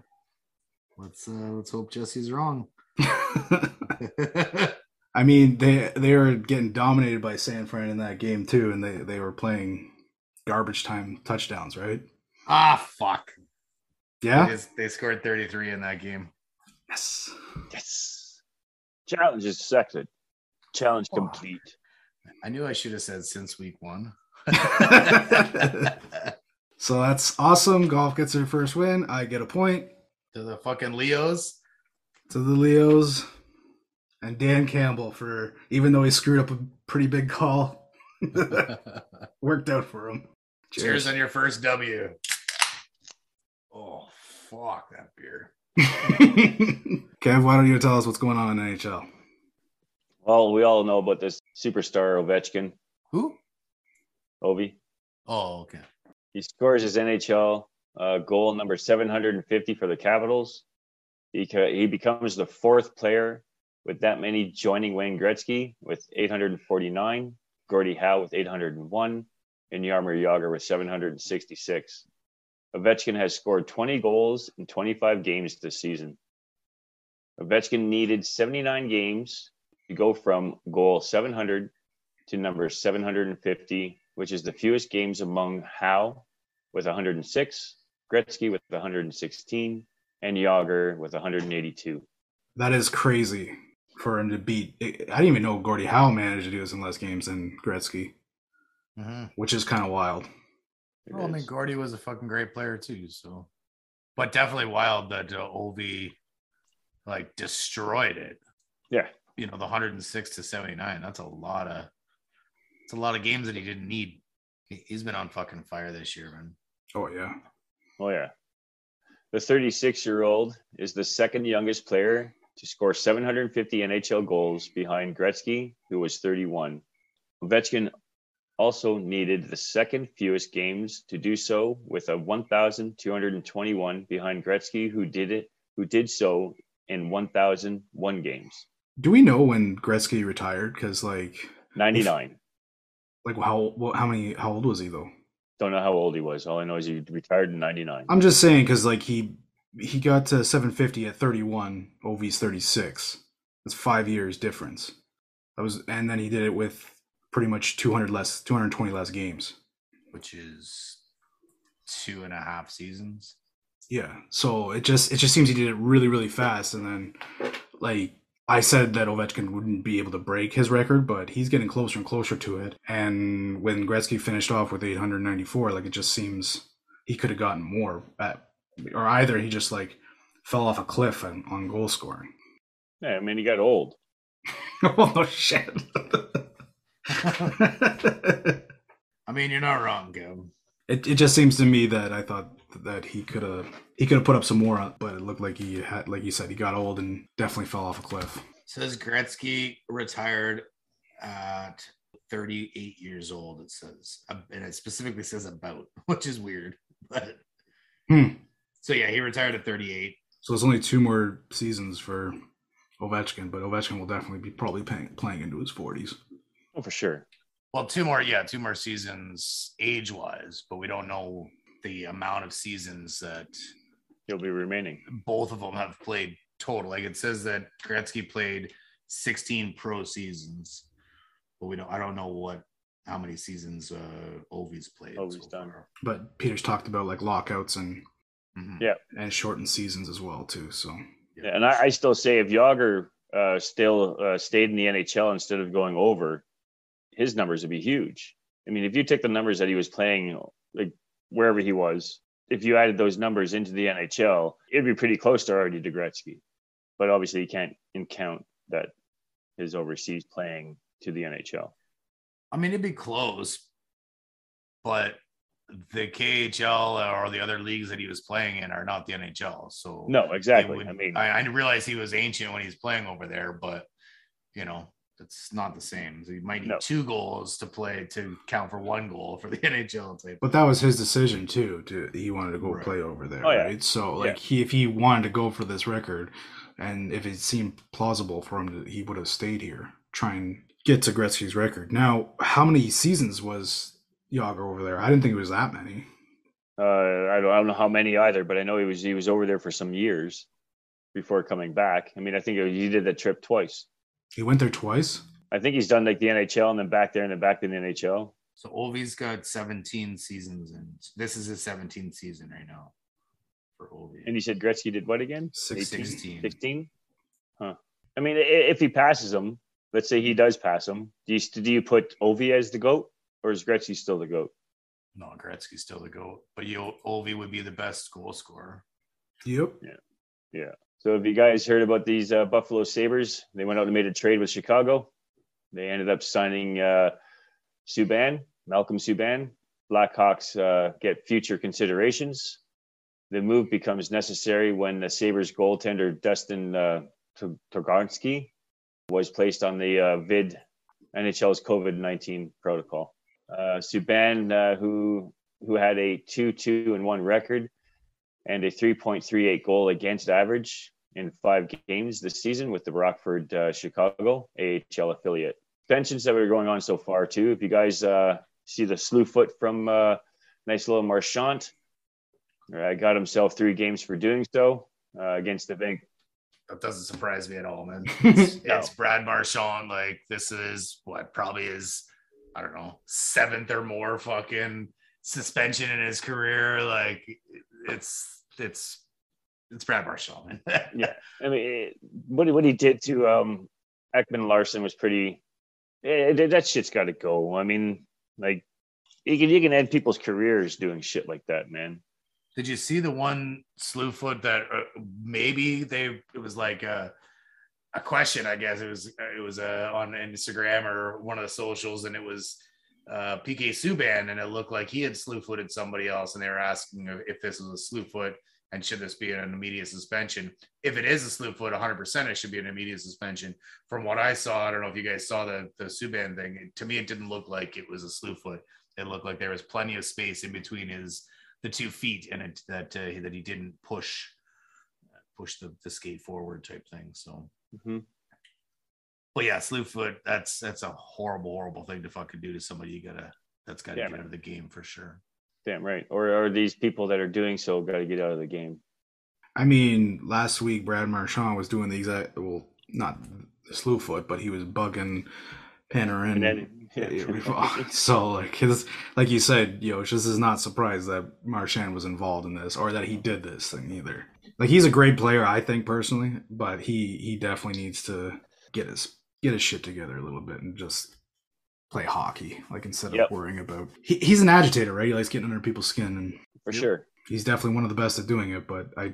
Let's uh let's hope Jesse's wrong. I mean they they were getting dominated by San Fran in that game too, and they, they were playing garbage time touchdowns, right? ah, fuck. Yeah. They, they scored 33 in that game. Yes. yes. Challenge is accepted. Challenge Wow. complete. I knew I should have said since week one. So that's awesome. Goff gets their first win. I get a point to the fucking Leos. to the Leos and Dan Campbell for even though he screwed up a pretty big call, worked out for him. Cheers on your first W. Oh, fuck that beer. Kev, why don't you tell us what's going on in NHL? Well, we all know about this superstar Ovechkin, Who? Ovi. Oh, okay. He scores his NHL uh, goal number 750 for the Capitals. He, he becomes the fourth player with that many joining Wayne Gretzky with 849, Gordie Howe with 801, and Jaromir Jagr with 766. Ovechkin has scored 20 goals in 25 games this season. Ovechkin needed 79 games to go from goal 700 to number 750, which is the fewest games among Howe with 106, Gretzky with 116, and Jagr with 182. That is crazy for him to beat. I didn't even know Gordie Howe managed to do this in less games than Gretzky, Mm-hmm. which is kind of wild. It Well, I mean, is. Gordy was a fucking great player too. So, but definitely wild that uh, Ovi like destroyed it. Yeah. You know, the 106 to 79. That's a lot of. It's a lot of games that he didn't need. He- He's been on fucking fire this year, man. Oh yeah. Oh, yeah. The 36 year old is the second youngest player to score 750 NHL goals behind Gretzky, who was 31. Ovechkin also needed the second fewest games to do so with a 1,221 behind Gretzky, who did it, who did so in 1,001 games. Do we know when Gretzky retired? Because like, 99. Like how what, how many how old was he though? Don't know how old he was. All I know is he retired in 99. I'm just saying because like he he got to 750 at 31. Ovi's 36. That's five years difference. That was and then he did it with pretty much 200 less 220 less games. Which is two and a half seasons. Yeah. So it just it just seems he did it really really fast, and then like I said that Ovechkin wouldn't be able to break his record, but he's getting closer and closer to it. And when Gretzky finished off with 894, like it just seems he could have gotten more at, or either he just like fell off a cliff on, on goal scoring. Yeah, I mean, he got old. oh shit. I mean, you're not wrong, Gavin. it it just seems to me that I thought that he could have he could have put up some more, but it looked like he had like you said he got old and definitely fell off a cliff. Says Gretzky retired at 38 years old. It says, uh, and it specifically says about, which is weird. But Hmm. so yeah, he retired at 38. So it's only two more seasons for Ovechkin, but Ovechkin will definitely be probably playing, playing into his 40s. Oh, for sure. Well, two more, yeah, two more seasons age wise, but we don't know the amount of seasons that He'll be remaining. both of them have played total. Like it says that Gretzky played 16 pro seasons, but we don't. I don't know what how many seasons uh Ovi's played. Ovi's done. far. But Peter's talked about like lockouts and Mhm. Yeah. and shortened seasons as well too. So Yeah, and I, I still say if Jagr uh, still uh, stayed in the NHL instead of going over, his numbers would be huge. I mean, if you take the numbers that he was playing, like wherever he was, if you added those numbers into the NHL, it'd be pretty close to already to Gretzky. But obviously, you can't count that his overseas playing to the NHL. I mean, it'd be close, but the KHL or the other leagues that he was playing in are not the NHL. So No, exactly. would- I mean, I, I realize he was ancient when he's playing over there, but you know, it's not the same. So you might need No. two goals to play to count for one goal for the NHL. Type. But that was his decision too. To he wanted to go Right. play over there, Oh, yeah. right? So like he, if he wanted to go for this record, and if it seemed plausible for him, to, he would have stayed here, try and get to Gretzky's record. Now, how many seasons was Jagr over there? I didn't think it was that many. uh, I, don't, I don't know how many either, but I know he was he was over there for some years before coming back. I mean, I think he did that trip twice. He went there twice. I think he's done like the NHL and then back there and then back to the NHL. So Ovi's got 17 seasons, and this is his 17th season right now for Ovi. And you said Gretzky did what again? 16. 16. 16? Huh. I mean, if he passes him, let's say he does pass him, do you, do you put Ovi as the GOAT or is Gretzky still the GOAT? No, Gretzky's still the goat, but you Ovi would be the best goal scorer. Yep. So have you guys heard about these uh, Buffalo Sabres? They went out and made a trade with Chicago. They ended up signing uh, Subban, Malcolm Subban. Blackhawks uh, get future considerations. The move becomes necessary when the Sabres goaltender Dustin uh, was placed on the uh, vid NHL's COVID nineteen protocol. Uh, Subban, uh, who who had a two two and one record and a 3.38 goal against average in five games this season with the Rockford uh, Chicago AHL affiliate. Pensions that were going on so far too. If you guys uh, see the slew foot from uh, nice little Marchand, uh, got himself three games for doing so uh, against the Van- That doesn't surprise me at all, man. It's, No. it's Brad Marchand. Like this is what probably is, I don't know, seventh or more fucking suspension in his career. Like it's it's it's Brad Marchand. man. Yeah. I mean, it, what what he did to um, Ekman Larsson was pretty. that that shit's got to go. I mean, like you can you can end people's careers doing shit like that, man. Did you see the one slew foot that uh, maybe they it was like a, a question? I guess it was it was uh, on Instagram or one of the socials, and it was uh, PK Subban, and it looked like he had slew footed somebody else, and they were asking if this was a slew foot and should this be an immediate suspension? If it is a slew foot, 100 percent it should be an immediate suspension. From what I saw, I don't know if you guys saw the the Subban thing. It- to me, it didn't look like it was a slew foot. It looked like there was plenty of space in between his the two feet and it that uh, that he didn't push push the, the skate forward type thing so Mhm. But yeah slew foot that's that's a horrible horrible thing to fucking do to somebody you gotta that's gotta Yeah, get man. out of the game for sure Damn right. Or or these people that are doing so got to get out of the game. I mean, last week Brad Marchand was doing the exact well, not the slew foot, but he was bugging Panarin. And then Yeah, so like his, like you said, Yosh, this is not surprised that Marchand was involved in this or that he did this thing either. Like he's a great player, I think personally, but he he definitely needs to get his get his shit together a little bit and just play hockey, like instead Yep. of worrying about. He, he's an agitator, right? He likes getting under people's skin, and for Yep. sure. he's definitely one of the best at doing it. But I,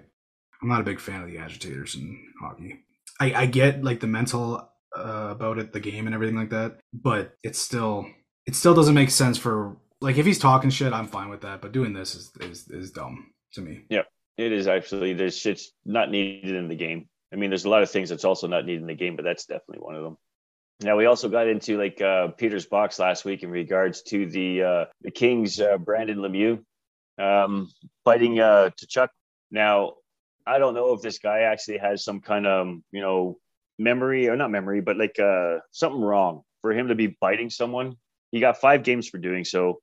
I'm not a big fan of the agitators in hockey. I, I get like the mental uh, about it, the game and everything like that, but it's still it still doesn't make sense for like if he's talking shit, I'm fine with that. But doing this is is, is dumb to me. Yeah, it is actually there's shit's not needed in the game. I mean, there's a lot of things that's also not needed in the game, but that's definitely one of them. Now we also got into like uh, Peter's box last week in regards to the uh, the Kings uh, Brendan Lemieux um, fighting uh, Tkachuk. Now I don't know if this guy actually has some kind of you know memory or not memory, but like uh, something wrong for him to be biting someone. He got five games for doing so,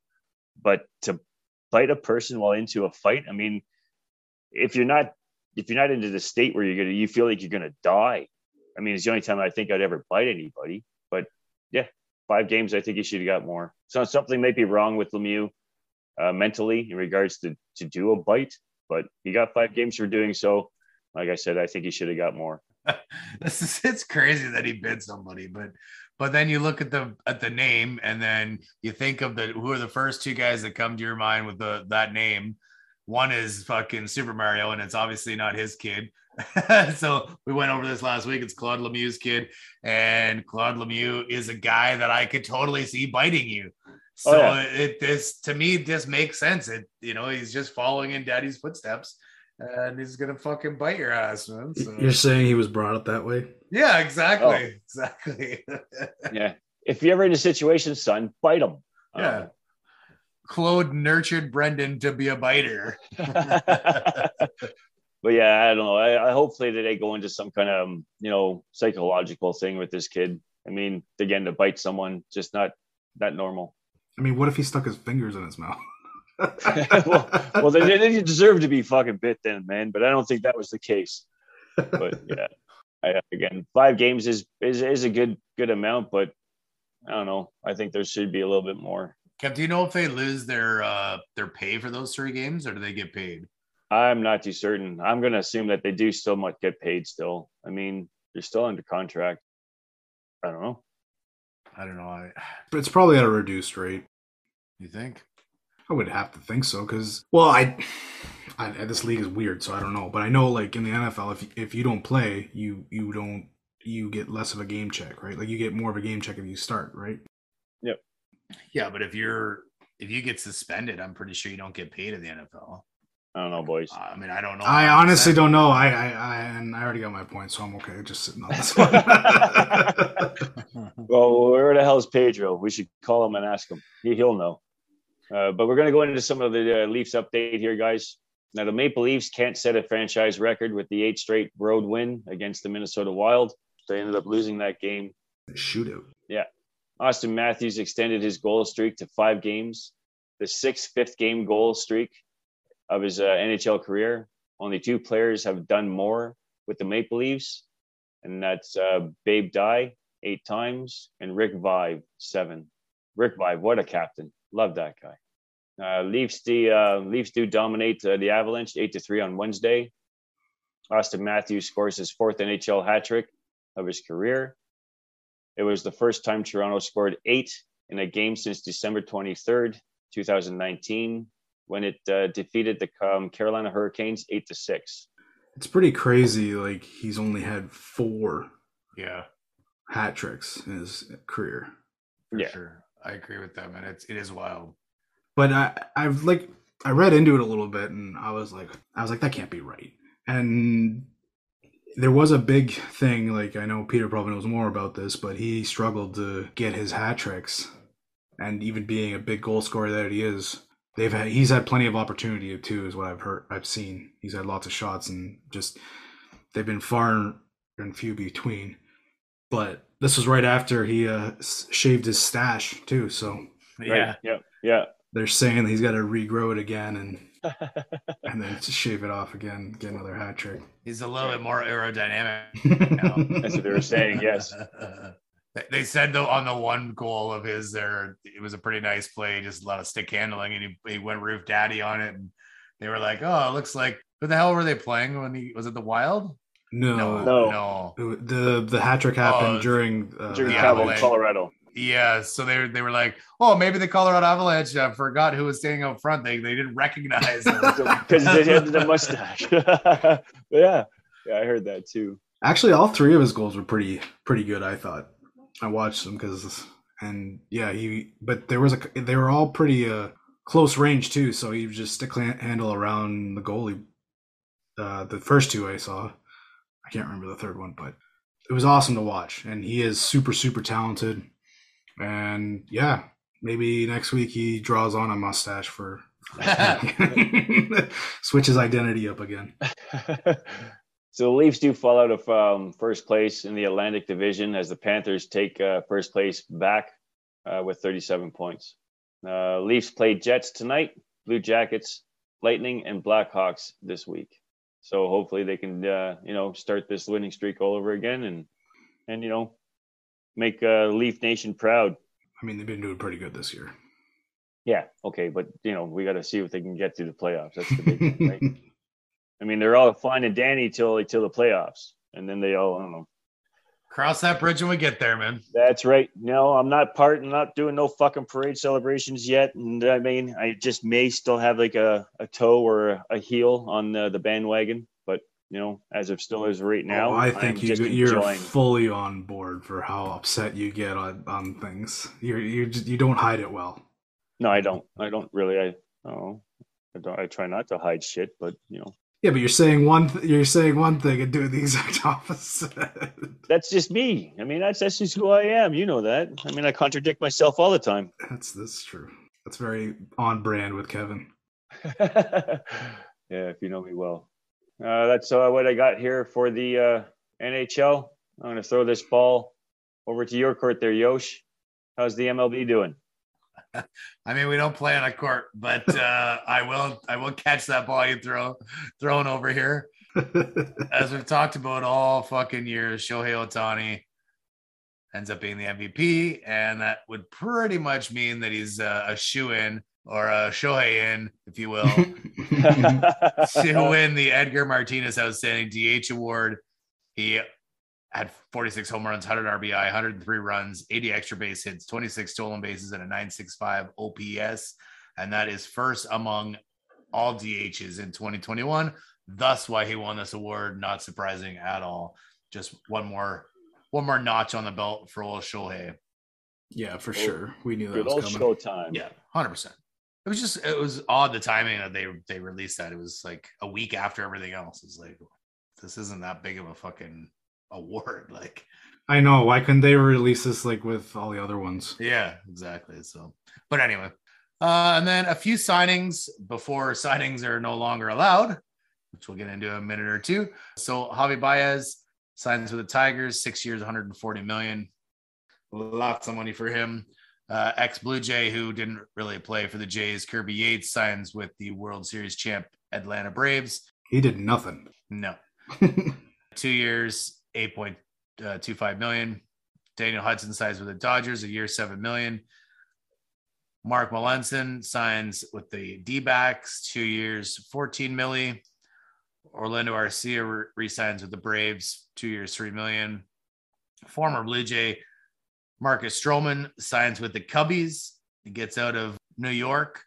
but to bite a person while into a fight, I mean, if you're not if you're not into the state where you're gonna you feel like you're gonna die. I mean, it's the only time I think I'd ever bite anybody. But yeah, five games. I think he should have got more. So something might be wrong with Lemieux uh, mentally in regards to to do a bite, but he got five games for doing so. Like I said, I think he should have got more. this is it's crazy that he bid somebody, but but then you look at the at the name and then you think of the who are the first two guys that come to your mind with the that name. One is fucking Super Mario, and it's obviously not his kid. so we went over this last week. It's Claude Lemieux's kid, and Claude Lemieux is a guy that I could totally see biting you. So oh, yeah. it this to me just makes sense. It you know he's just following in daddy's footsteps, and he's gonna fucking bite your ass, man. So. You're saying he was brought up that way? Yeah, exactly, oh. exactly. yeah, if you're ever in a situation, son, bite him. Yeah. Um, Claude nurtured Brendan to be a biter. but yeah, I don't know. I, I hopefully that they go into some kind of you know psychological thing with this kid. I mean, again, to bite someone, just not not normal. I mean, what if he stuck his fingers in his mouth? well, well, they, they deserve to be fucking bit then, man. But I don't think that was the case. But yeah, I, again, five games is, is is a good good amount, but I don't know. I think there should be a little bit more. Kev, do you know if they lose their uh their pay for those three games, or do they get paid? I'm not too certain. I'm going to assume that they do still might get paid. Still, I mean, they're still under contract. I don't know. I don't know. I... But it's probably at a reduced rate. You think? I would have to think so because, well, I, I, this league is weird, so I don't know. But I know, like in the NFL, if if you don't play, you you don't you get less of a game check, right? Like you get more of a game check if you start, right? Yep. Yeah, but if you're if you get suspended, I'm pretty sure you don't get paid in the NFL. I don't know, boys. I mean, I don't know. I honestly don't know. I, I, I, and I already got my point, so I'm okay just sitting on this one. well, where the hell is Pedro? We should call him and ask him. He, he'll know. Uh, but we're going to go into some of the uh, Leafs update here, guys. Now, the Maple Leafs can't set a franchise record with the eight straight road win against the Minnesota Wild. They ended up losing that game. Shootout. Yeah. Auston Matthews extended his goal streak to five games, the sixth fifth game goal streak of his uh, NHL career. Only two players have done more with the Maple Leafs, and that's uh, Babe Dye eight times and Rick Vaive seven. Rick Vaive, what a captain! Love that guy. Uh, Leafs, the uh, Leafs do dominate uh, the Avalanche eight to three on Wednesday. Auston Matthews scores his fourth NHL hat trick of his career. It was the first time Toronto scored eight in a game since December 23rd, 2019, when it uh, defeated the um, Carolina Hurricanes eight to six. It's pretty crazy. Like he's only had four, yeah, hat tricks in his career. For yeah, sure. I agree with that, man. It's it is wild. But I I've like I read into it a little bit, and I was like I was like that can't be right. And there was a big thing. Like I know Peter probably knows more about this, but he struggled to get his hat tricks, and even being a big goal scorer that he is, they've had he's had plenty of opportunity too is what i've heard i've seen he's had lots of shots and just they've been far and few between but this was right after he uh shaved his stash too so yeah right. yeah yeah they're saying he's got to regrow it again and and then just shave it off again get another hat trick he's a little bit more aerodynamic that's what they were saying yes they said though on the one goal of his there, it was a pretty nice play, just a lot of stick handling, and he, he went roof daddy on it. And they were like, "Oh, it looks like who the hell were they playing when he was it the Wild?" No, no, no. The the hat trick happened oh, during uh, during the Colorado. Yeah, so they they were like, oh, maybe the Colorado Avalanche uh, forgot who was standing up front. They they didn't recognize because they had the mustache. yeah, yeah, I heard that too. Actually, all three of his goals were pretty pretty good. I thought. I watched them because, and yeah, he. But there was a. They were all pretty uh close range too. So he just stick handle around the goalie. Uh, the first two I saw, I can't remember the third one, but it was awesome to watch. And he is super super talented. And yeah, maybe next week he draws on a mustache for. switch his identity up again. So the Leafs do fall out of um, first place in the Atlantic Division as the Panthers take uh, first place back uh, with 37 points. Uh, Leafs play Jets tonight, Blue Jackets, Lightning, and Blackhawks this week. So hopefully they can, uh, you know, start this winning streak all over again and, and you know, make uh, Leaf Nation proud. I mean, they've been doing pretty good this year. Yeah, okay, but you know, we got to see if they can get through the playoffs. That's the big thing, right? I mean, they're all fine and dandy till till the playoffs, and then they all I don't know. Cross that bridge when we get there, man. That's right. No, I'm not part. I'm not doing no fucking parade celebrations yet. And I mean, I just may still have like a, a toe or a, a heel on the, the bandwagon. You know, as of still as right oh, now, Oh, I think I'm you, enjoying. fully on board for how upset you get on, on things. You're, you just, you don't hide it well. No, I don't. I don't really. I oh, I don't. I try not to hide shit, but you know, Yeah, but you're saying one th- you're saying one thing and doing the exact opposite. that's just me. I mean, that's that's just who I am. You know that. I mean, I contradict myself all the time. that's that's true. That's very on brand with Kevin. yeah, if you know me well. Uh, that's uh, what I got here for the uh, NHL. I'm going to throw this ball over to your court there, Yosh. How's the MLB doing? I mean, we don't play on a court, but uh, I will. I will catch that ball you throw thrown over here. As we've talked about all fucking years, Shohei Ohtani ends up being the MVP, and that would pretty much mean that he's uh, a shoe in or uh, a Shohei in, if you will, to win the Edgar Martinez Outstanding DH Award. He had 46 home runs, 100 RBI, 103 runs, 80 extra base hits, 26 stolen bases, and a 965 OPS. And that is first among all DHs in 2021. Thus, why he won this award. Not surprising at all. Just one more, one more notch on the belt for old Shohei. yeah, for sure. We knew that Good was old coming. showtime. Yeah, hundred percent. It was just it was odd the timing that they they released that. It was like a week after everything else. It's like this isn't that big of a fucking award. Like, I know. Why couldn't they release this like with all the other ones? yeah, exactly. So, but anyway, uh, and then a few signings before signings are no longer allowed, which we'll get into in a minute or two. So Javy Baez signs with the Tigers, six years, 140 million. Lots of money for him. Uh, ex Blue Jay, who didn't really play for the Jays, Kirby Yates signs with the World Series champ Atlanta Braves. He did nothing. No, two years, 8.25 million. Daniel Hudson signs with the Dodgers, a year, 7 million. Mark Melancon signs with the D backs, two years, 14 milli. Orlando Arcia re- resigns with the Braves, two years, 3 million. Former Blue Jay Marcus Stroman signs with the Cubbies. He gets out of New York.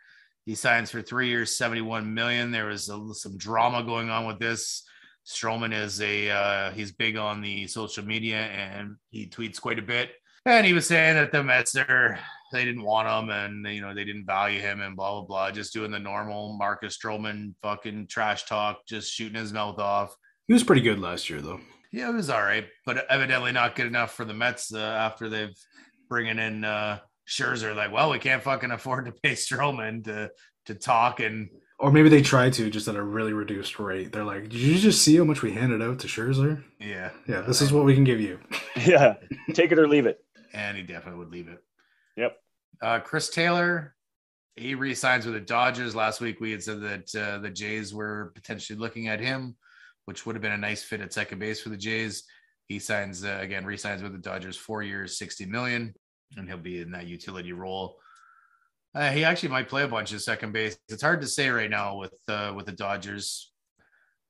He signs for three years, 71 million. There was a, some drama going on with this. Stroman is a uh, he's big on the social media and he tweets quite a bit. And he was saying that the Mets are they didn't want him and you know they didn't value him and blah blah blah. Just doing the normal Marcus Stroman fucking trash talk, just shooting his mouth off. He was pretty good last year, though. Yeah, it was all right, but evidently not good enough for the Mets uh, after they've bringing in uh, Scherzer. Like, well, we can't fucking afford to pay Stroman to to talk and Or maybe they try to just at a really reduced rate. They're like, "Did you just see how much we handed out to Scherzer? yeah, Yeah, this is what we can give you." Yeah. Take it or leave it. and he definitely would leave it. Yep. Uh, Chris Taylor, he re-signs with the Dodgers. Last week we had said that uh, the Jays were potentially looking at him, which would have been a nice fit at second base for the Jays. He signs uh, again, re-signs with the Dodgers, four years, sixty million, and he'll be in that utility role. Uh, he actually might play a bunch of second base. It's hard to say right now with uh, with the Dodgers.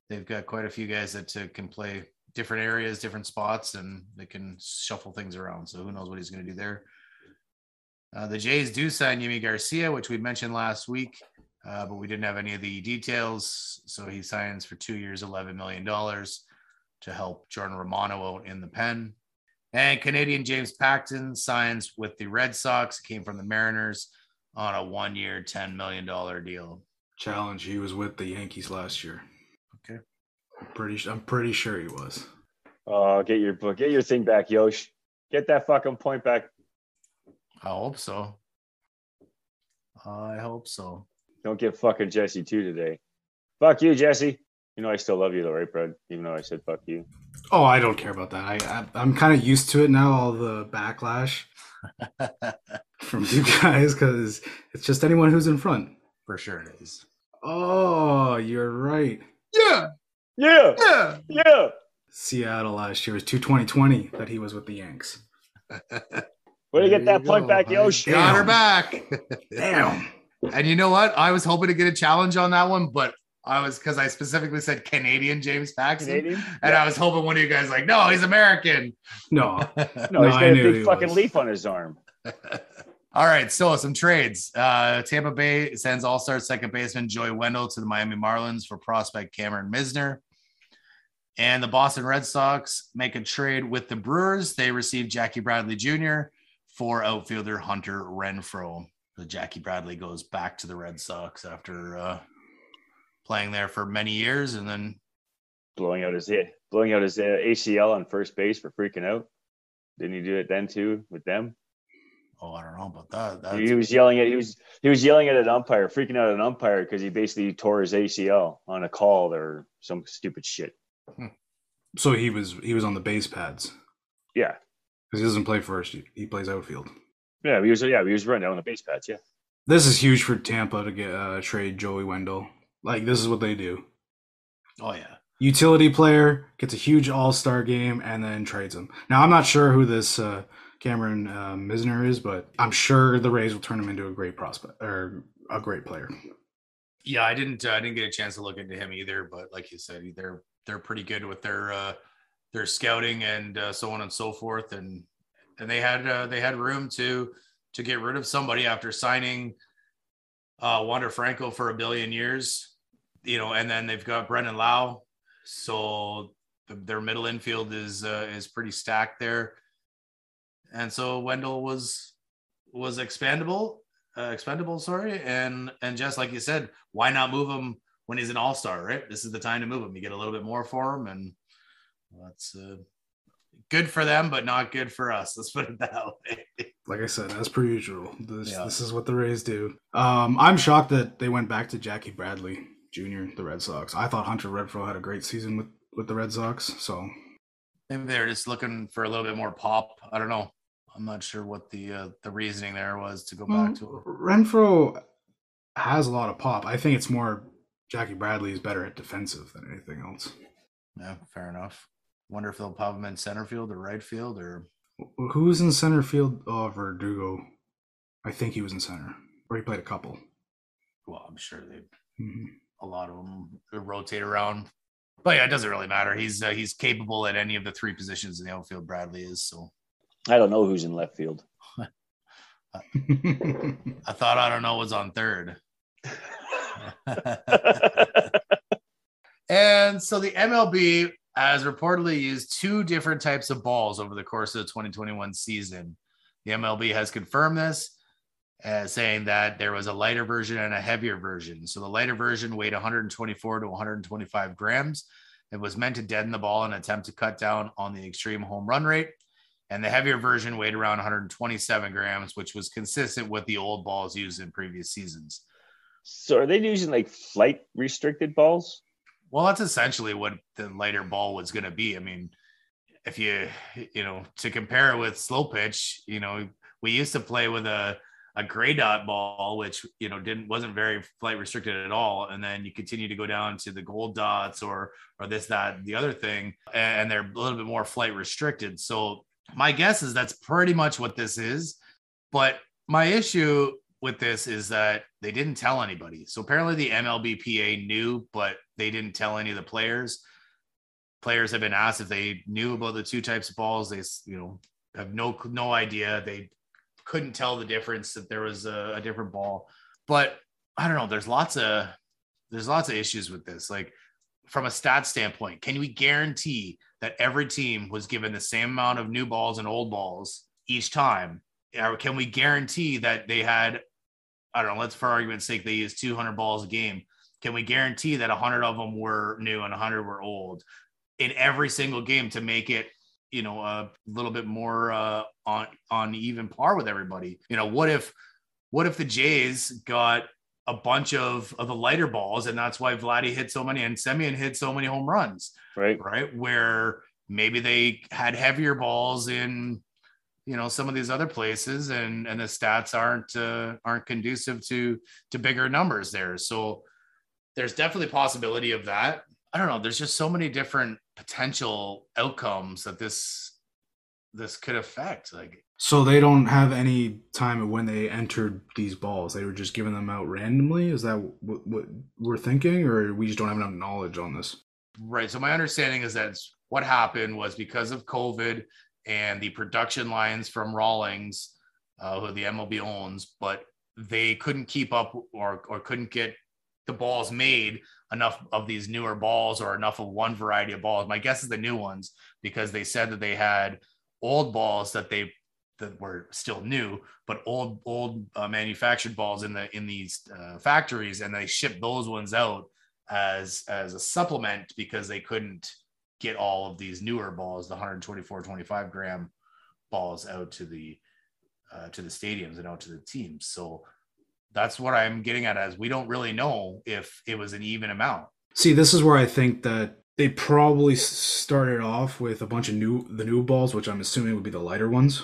They've got quite a few guys that uh, can play different areas, different spots, and they can shuffle things around. So who knows what he's going to do there. Uh, the Jays do sign Yimi Garcia, which we mentioned last week, uh, but we didn't have any of the details. So he signs for two years, $11 million to help Jordan Romano out in the pen. And Canadian James Paxton signs with the Red Sox, came from the Mariners on a one year, $10 million deal. Challenge. He was with the Yankees last year. Okay. I'm pretty. I'm pretty sure he was. Oh, get your book. get your thing back, Yosh. Get that fucking point back. I hope so. I hope so. Don't get fucking Jesse too today. Fuck you, Jesse. You know, I still love you though, right, Brad? Even though I said fuck you. Oh, I don't care about that. I, I I'm kind of used to it now. All the backlash from you guys because it's just anyone who's in front. For sure it is. Oh, you're right. Yeah. Yeah, Yeah. yeah. Seattle last year was two twenty twenty that he was with the Yanks. Where to There get that you point back, I Yosh. Got her back. Damn. And you know what? I was hoping to get a challenge on that one, but I was because I specifically said Canadian James Paxton. Canadian? And I was hoping one of you guys like, no, he's American. No, No, No, he's I got a big fucking was. leaf on his arm. All right, so some trades. Uh, Tampa Bay sends All-Star second baseman Joey Wendle to the Miami Marlins for prospect Cameron Misner. And the Boston Red Sox make a trade with the Brewers. They receive Jackie Bradley Jr. for outfielder Hunter Renfroe. So Jackie Bradley goes back to the Red Sox after uh, playing there for many years, and then Blowing out his blowing out his uh, ACL on first base for freaking out. Didn't he do it then too with them? oh, I don't know about that. That's, he was yelling at he was he was yelling at an umpire, freaking out at an umpire because he basically tore his ACL on a call or some stupid shit. so he was he was on the base pads Yeah, because he doesn't play first. He, he plays outfield. Yeah, he was yeah he was running out on the base pads. Yeah, This is huge for Tampa to get uh, trade Joey Wendle. Like this is what they do. oh yeah. Utility player gets a huge All Star game and then trades him. Now I'm not sure who this uh, Cameron uh, Misner is, but I'm sure the Rays will turn him into a great prospect or a great player. Yeah, I didn't. Uh, I didn't get a chance to look into him either. But like you said, they're they're pretty good with their uh, their scouting and uh, so on and so forth. And and they had uh, they had room to to get rid of somebody after signing uh, Wander Franco for a billion years. You know, and then they've got Brandon Lowe. So the, their middle infield is uh, is pretty stacked there. And so Wendle was was expandable uh, expendable, sorry. And and just like you said, why not move him when he's an all star, right? This is the time to move him. You get a little bit more for him, and that's uh, good for them, but not good for us. Let's put it that way. Like I said, as per usual, this Yeah. this is what the Rays do. Um, I'm shocked that they went back to Jackie Bradley Jr. The Red Sox. I thought Hunter Renfroe had a great season with with the Red Sox. So Maybe they're just looking for a little bit more pop. I don't know. I'm not sure what the uh, the reasoning there was to go back to him. Renfro has a lot of pop. I think it's more Jackie Bradley is better at defensive than anything else. Yeah, fair enough. Wonder if they'll pop him in center field or right field or Who's in center field? Oh, Verdugo. I think he was in center, or he played a couple. well, I'm sure they Mhm. a lot of them rotate around. But yeah, it doesn't really matter. He's uh, he's capable at any of the three positions in the outfield. Bradley is so. I don't know who's in left field. I thought I don't know was on third. and so the MLB has reportedly used two different types of balls over the course of the 2021 season. The MLB has confirmed this, uh, saying that there was a lighter version and a heavier version. So the lighter version weighed 124 to 125 grams. It was meant to deaden the ball and attempt to cut down on the extreme home run rate. And the heavier version weighed around 127 grams, which was consistent with the old balls used in previous seasons. so are they using like flight restricted balls? Well, that's essentially what the lighter ball was going to be. I mean, if you, you know, to compare it with slow pitch, you know, we used to play with a, a gray dot ball, which, you know, didn't, wasn't very flight restricted at all. And then you continue to go down to the gold dots or, or this, that, the other thing, and they're a little bit more flight restricted. So my guess is that's pretty much what this is. But my issue with this is that they didn't tell anybody. So apparently the MLBPA knew, but they didn't tell any of the players. Players have been asked if they knew about the two types of balls. They, you know, have no no idea. They couldn't tell the difference that there was a, a different ball. But I don't know. There's lots of there's lots of issues with this. Like from a stat standpoint, can we guarantee that every team was given the same amount of new balls and old balls each time? Or can we guarantee that they had, I don't know, let's for argument's sake, they used 200 balls a game. Can we guarantee that 100 of them were new and 100 were old in every single game to make it, you know, a little bit more uh, on on even par with everybody? You know, what if what if the Jays got a bunch of, of the lighter balls, and that's why Vladdy hit so many and Semien hit so many home runs. Right. Right. Where maybe they had heavier balls in you know some of these other places and and the stats aren't uh, aren't conducive to to bigger numbers there so there's definitely possibility of that i don't know there's just so many different potential outcomes that this this could affect like So they don't have any time when they entered these balls. They were just giving them out randomly. Is that what, what we're thinking, or we just don't have enough knowledge on this? Right. So my understanding is that what happened was because of COVID and the production lines from Rawlings, uh, who the MLB owns, but they couldn't keep up or or couldn't get the balls made enough of these newer balls or enough of one variety of balls. My guess is the new ones because they said that they had old balls that they that were still new, but old old uh, manufactured balls in the in these uh, factories, and they shipped those ones out as as a supplement because they couldn't get all of these newer balls, the 124, 25 gram balls out to the uh, to the stadiums and out to the teams. So that's what I'm getting at as we don't really know if it was an even amount. See, this is where I think that they probably started off with a bunch of new the new balls, which I'm assuming would be the lighter ones.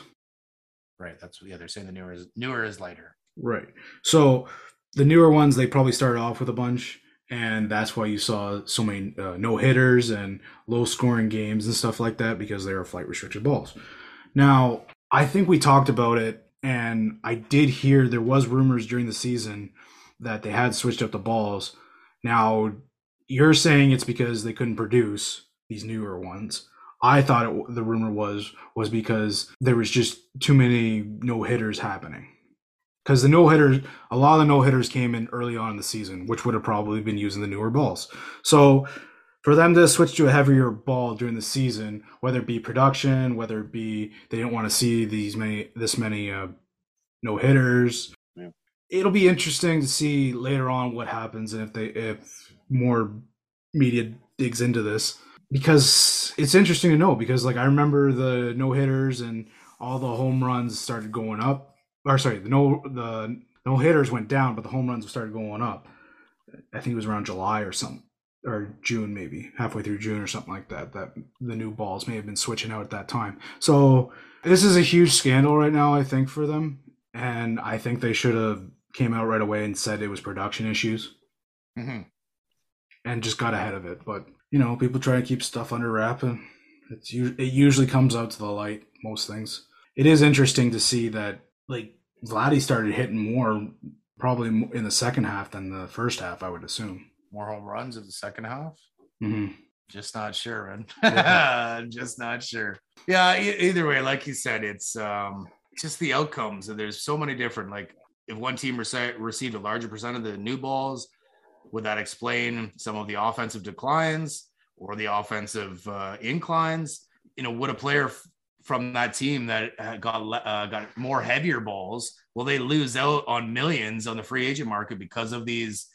Right. That's yeah, they're saying the newer is newer is lighter. Right. So the newer ones, they probably started off with a bunch, and that's why you saw so many uh, no hitters and low scoring games and stuff like that because they are flight restricted balls. Now, I think we talked about it, and I did hear there was rumors during the season that they had switched up the balls. Now, you're saying it's because they couldn't produce these newer ones. I thought it, the rumor was was because there was just too many no hitters happening because the no hitters, a lot of the no hitters came in early on in the season, which would have probably been using the newer balls. So for them to switch to a heavier ball during the season, whether it be production, whether it be they didn't want to see these many this many uh, no hitters, Yeah. it'll be interesting to see later on what happens and if they if more media digs into this because it's interesting to know because like I remember the no hitters and all the home runs started going up or sorry, the no the no hitters went down, but the home runs started going up. I think it was around July or something, or June maybe, halfway through June or something like that. That the new balls may have been switching out at that time. So this is a huge scandal right now, I think, for them, and I think they should have came out right away and said it was production issues Mm-hmm. and just got ahead of it. But you know, people try to keep stuff under wrap, and it's it usually comes out to the light. Most things. It is interesting to see that like Vladdy started hitting more probably in the second half than the first half. I would assume. More home runs of the second half. hmm Just not sure, man. Yeah. just not sure. Yeah. E- either way, like you said, it's um just the outcomes, and there's so many different. Like, if one team rece- received a larger percent of the new balls, would that explain some of the offensive declines or the offensive uh, inclines? You know, would a player f- from that team that uh, got uh, got more heavier balls will they lose out on millions on the free agent market because of these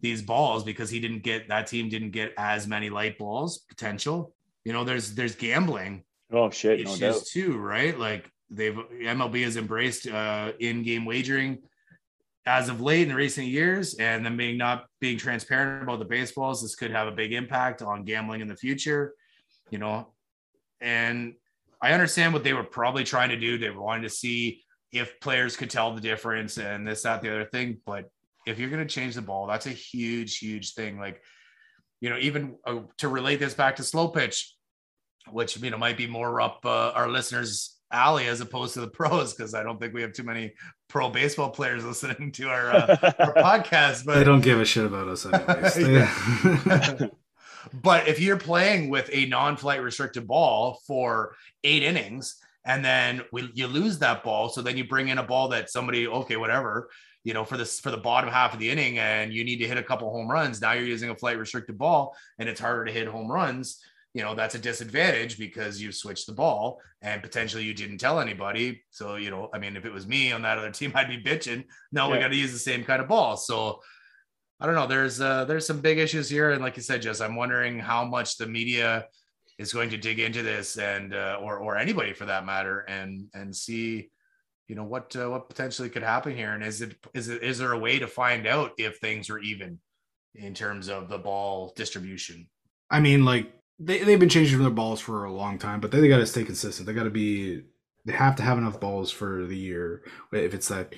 these balls because he didn't get that team didn't get as many light balls potential. You know there's there's gambling Oh shit, no issues doubt. too right? Like they've mlb has embraced uh in-game wagering as of late in recent years and them being not being transparent about the baseballs this could have a big impact on gambling in the future you know? And i understand what they were probably trying to do. They wanted to see if players could tell the difference and this that the other thing. But if you're going to change the ball that's a huge huge thing. Like you know even uh, to relate this back to slow pitch which you know might be more up uh, our listeners alley as opposed to the pros because i don't think we have too many pro baseball players listening to our, uh, our podcast but They don't give a shit about us anyways. But if you're playing with a non-flight restricted ball for eight innings and then we, you lose that ball so then you bring in a ball that somebody okay whatever you know for this for the bottom half of the inning and you need to hit a couple home runs. Now you're using a flight restricted ball and it's harder to hit home runs. You know that's a disadvantage because you switched the ball and potentially you didn't tell anybody. So you know i mean if it was me on that other team i'd be bitching. No we got to use the same kind of ball. So I don't know. There's uh, there's some big issues here, and like you said, Jess, I'm wondering how much the media is going to dig into this, and uh, or or anybody for that matter, and and see, you know what uh, what potentially could happen here, and is it is it is there a way to find out if things are even in terms of the ball distribution? I mean, like they they've been changing their balls for a long time, but they, they got to stay consistent. They got to be they have to have enough balls for the year. If it's that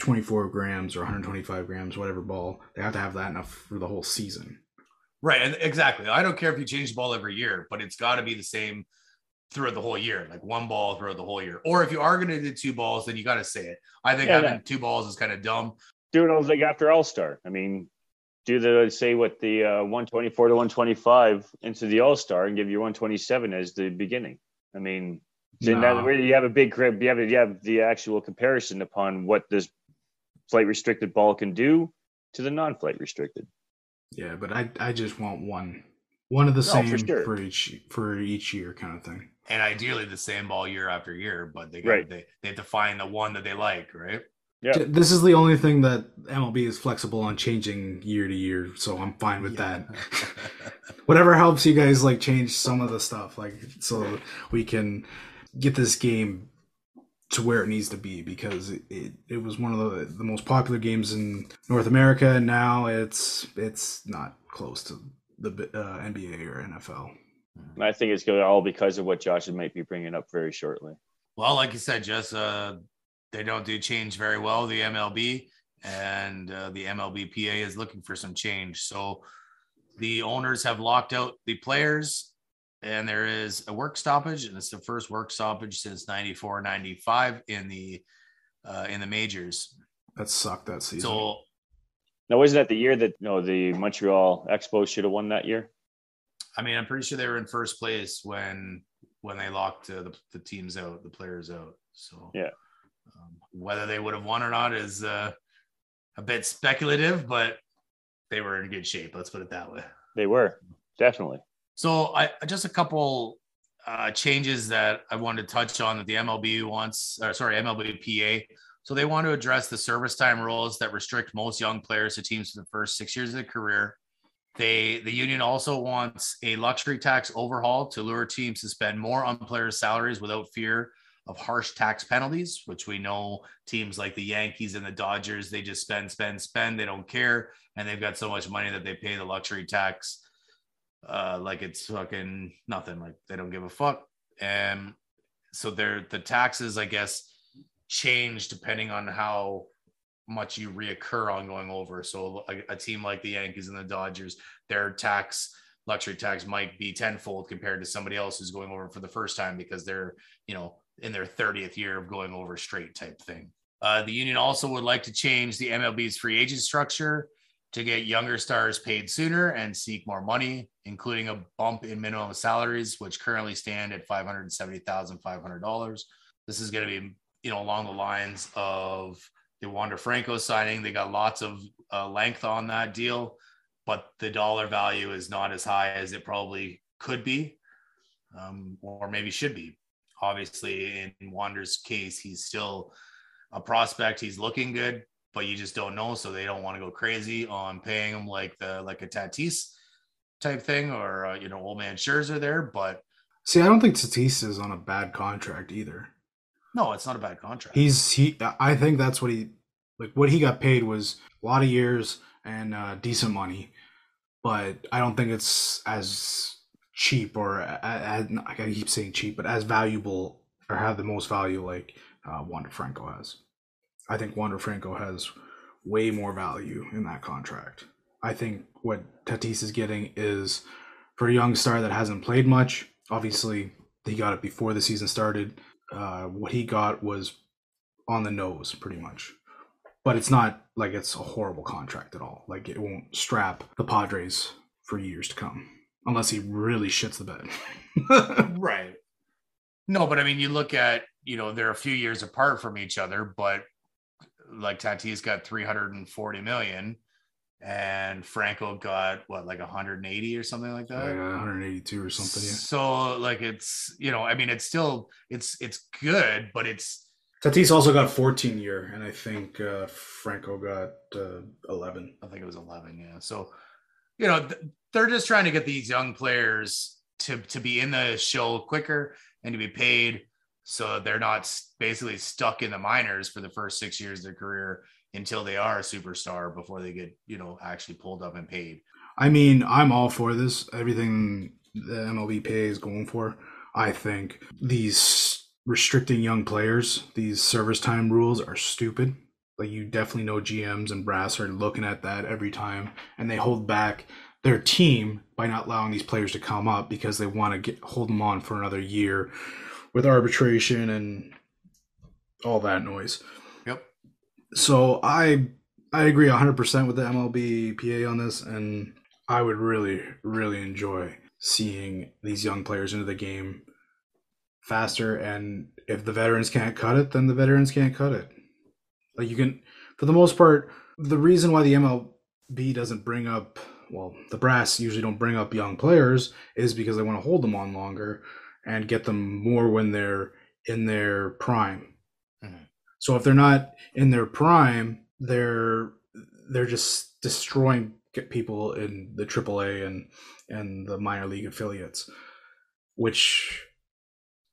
124 grams or 125 grams, whatever ball, they have to have that enough for the whole season. Right, and exactly. I don't care if you change the ball every year, but it's got to be the same throughout the whole year, like one ball throughout the whole year. Or if you are going to do two balls, then you got to say it. I think yeah, having two balls is kind of dumb. Do it like after All Star. I mean, do the say what the uh, 124 to 125 into the All Star and give you 127 as the beginning. I mean, so no. that you have a big crib, you have you have the actual comparison upon what this flight restricted ball can do to the non-flight restricted. Yeah, but I I just want one one of the no, same for, sure. for, each for each year kind of thing. And ideally the same ball year after year, but they got right. they, they have to find the one that they like, right? Yeah. This is the only thing that MLB is flexible on changing year to year, so I'm fine with yeah. that. Whatever helps you guys like change some of the stuff, like so we can get this game to where it needs to be because it, it, it was one of the, the most popular games in North America and now it's it's not close to the uh, NBA or NFL. I think it's going all because of what Josh might be bringing up very shortly. Well, like you said, just uh, they don't do change very well, the MLB, and uh, the MLBPA is looking for some change. So the owners have locked out the players, and there is a work stoppage, and it's the first work stoppage since 94 95 in the uh, in the majors. That sucked that season. So now, wasn't that the year that you know the Montreal Expos should have won that year? I mean, I'm pretty sure they were in first place when when they locked uh, the, the teams out, the players out. So yeah, um, whether they would have won or not is uh, a bit speculative, but they were in good shape. Let's put it that way. They were definitely. So I just a couple uh, changes that I wanted to touch on that the MLB wants, or sorry, MLBPA. So they want to address the service time rules that restrict most young players to teams for the first six years of their career. They the union also wants a luxury tax overhaul to lure teams to spend more on players' salaries without fear of harsh tax penalties, which we know teams like the Yankees and the Dodgers, they just spend, spend, spend. They don't care. And they've got so much money that they pay the luxury tax uh, like it's fucking nothing. Like they don't give a fuck. And so they're the taxes, I guess, change depending on how much you reoccur on going over. So a, a team like the Yankees and the Dodgers, their tax luxury tax might be tenfold compared to somebody else who's going over for the first time because they're, you know, in their 30th year of going over straight type thing. Uh, the union also would like to change the MLB's free agent structure to get younger stars paid sooner and seek more money, including a bump in minimum salaries, which currently stand at $570,500. This is going to be, you know, along the lines of the Wander Franco signing. They got lots of uh, length on that deal, but the dollar value is not as high as it probably could be um, or maybe should be obviously in Wander's case, he's still a prospect. He's looking good, but you just don't know. So they don't want to go crazy on paying him like the like a Tatis type thing or uh, you know old man Scherzer there. But see, I don't think Tatis is on a bad contract either. No, it's not a bad contract. He's he. I think that's what he like. What he got paid was a lot of years and uh, decent money, but I don't think it's as cheap or as, I keep saying cheap, but as valuable or have the most value like uh, Wander Franco has. I think Wander Franco has way more value in that contract. I think what Tatis is getting is for a young star that hasn't played much. Obviously, he got it before the season started. Uh, what he got was on the nose, pretty much. But it's not like it's a horrible contract at all. Like it won't strap the Padres for years to come unless he really shits the bed. right. No, but I mean, you look at, you know, they're a few years apart from each other, but like Tatis got 340 million and Franco got what, like 180 or something like that? Yeah, 182 or something. Yeah. So like it's, you know, I mean, it's still, it's, it's good, but it's, Tatis also got 14 year, and I think uh, Franco got uh, 11. I think it was 11. Yeah. So, you know, th- they're just trying to get these young players to to be in the show quicker and to be paid so they're not basically stuck in the minors for the first six years of their career until they are a superstar before they get you know actually pulled up and paid. I mean, I'm all for this. Everything the MLBPA is going for. I think these restricting young players, these service time rules are stupid. Like you definitely know GMs and brass are looking at that every time, and they hold back their team by not allowing these players to come up because they want to get hold them on for another year with arbitration and all that noise. Yep. So I I agree 100% with the MLB PA on this and I would really really enjoy seeing these young players into the game faster and if the veterans can't cut it then the veterans can't cut it. Like you can for the most part the reason why the MLB doesn't bring up well the brass usually don't bring up young players is because they want to hold them on longer and get them more when they're in their prime. Mhm. So if they're not in their prime, they're they're just destroying get people in the AAA and and the minor league affiliates, which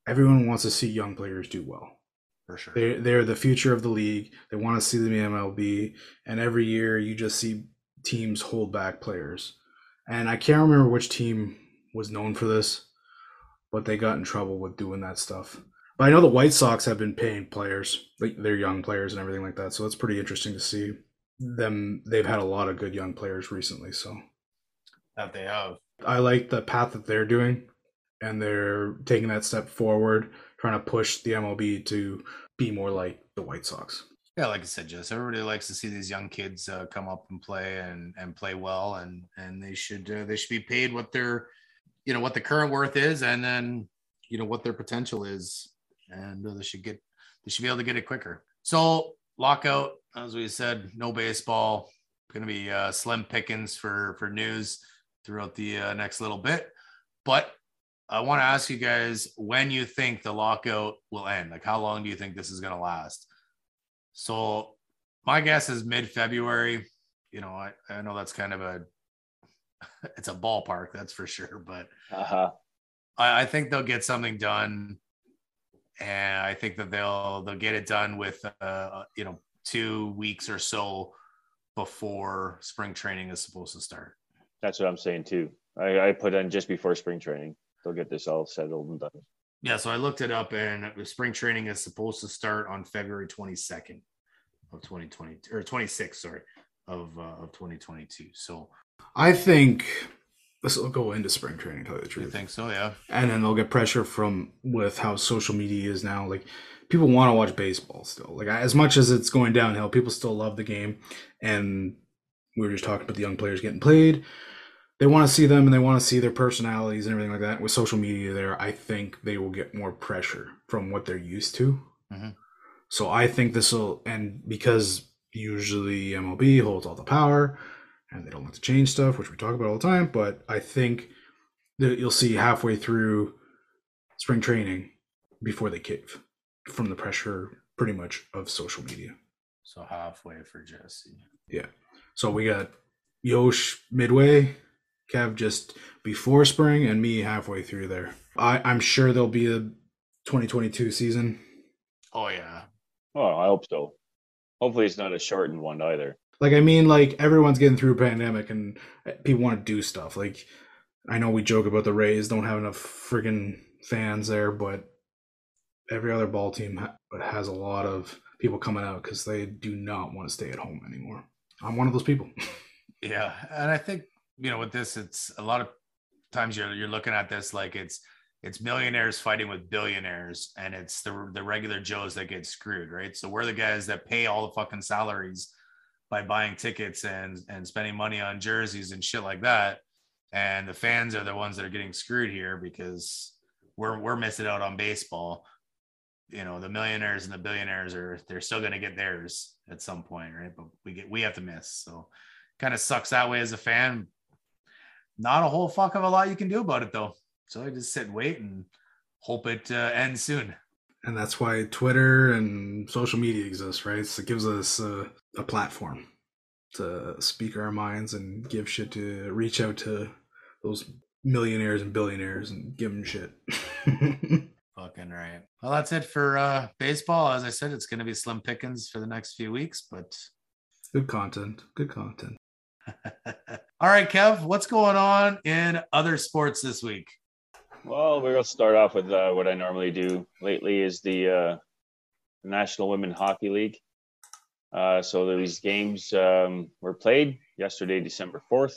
everyone wants to see young players do well. For sure. They they're the future of the league. They want to see them in MLB, and every year you just see teams hold back players. And I can't remember which team was known for this, but they got in trouble with doing that stuff. But I know the White Sox have been paying players, like their young players and everything like that. So it's pretty interesting to see them. They've had a lot of good young players recently. So that they have. I like the path that they're doing, and they're taking that step forward, trying to push the MLB to be more like the White Sox. Yeah, like I said, Jess, everybody likes to see these young kids uh, come up and play and and play well, and and they should uh, they should be paid what their you know what the current worth is, and then you know what their potential is, and uh, they should get they should be able to get it quicker. So lockout, as we said, no baseball, going to be uh, slim pickings for for news throughout the uh, next little bit, but. I want to ask you guys when you think the lockout will end. Like, how long do you think this is going to last? So my guess is mid February. You know, I, I know that's kind of a it's a ballpark, that's for sure. But Uh-huh. I, I think they'll get something done. And I think that they'll they'll get it done with uh you know two weeks or so before spring training is supposed to start. That's what I'm saying too. I, I put in just before spring training. They'll get this all settled and done. Yeah, so I looked it up and spring training is supposed to start on February 22nd of 2020 or 26, sorry, of uh, of 2022. So I think this will go into spring training. To tell you the truth, I think so? Yeah. and then they'll get pressure from with how social media is now. Like people want to watch baseball still. Like as much as it's going downhill, people still love the game. And we were just talking about the young players getting played. They want to see them and they want to see their personalities and everything like that. With social media there, I think they will get more pressure from what they're used to. Mhm. So I think this will, and because usually MLB holds all the power and they don't like to change stuff, which we talk about all the time, but I think that you'll see halfway through spring training before they cave from the pressure pretty much of social media. So halfway for Jesse. Yeah. So we got Yosh midway, Kev just before spring, and me halfway through there. I, I'm sure there'll be a 2022 season. Oh yeah. Oh, I hope so. Hopefully, it's not a shortened one either. Like I mean, like everyone's getting through a pandemic, and eh, people want to do stuff. Like I know we joke about the Rays don't have enough friggin' fans there, but every other ball team ha- has a lot of people coming out because they do not want to stay at home anymore. I'm one of those people. Yeah. And I think, you know, with this, it's a lot of times you're you're looking at this like it's it's millionaires fighting with billionaires and it's the the regular Joes that get screwed, right? So we're the guys that pay all the fucking salaries by buying tickets and and spending money on jerseys and shit like that. And the fans are the ones that are getting screwed here because we're we're missing out on baseball. You know, the millionaires and the billionaires are they're still gonna get theirs at some point, right? But we get we have to miss. So kind of sucks that way as a fan. Not a whole fuck of a lot you can do about it though. So I just sit and wait and hope it uh, ends soon. and that's why Twitter and social media exists, right? So it gives us uh, a platform to speak our minds and give shit to reach out to those millionaires and billionaires and give them shit. Fucking right. Well, that's it for uh, baseball. As I said, it's going to be slim pickings for the next few weeks, but Good content. Good content. all right, Kev, what's going on in other sports this week? Well, we're gonna start off with uh, what I normally do. Lately is the uh, National Women Hockey League. Uh, so these games um, were played yesterday, December fourth.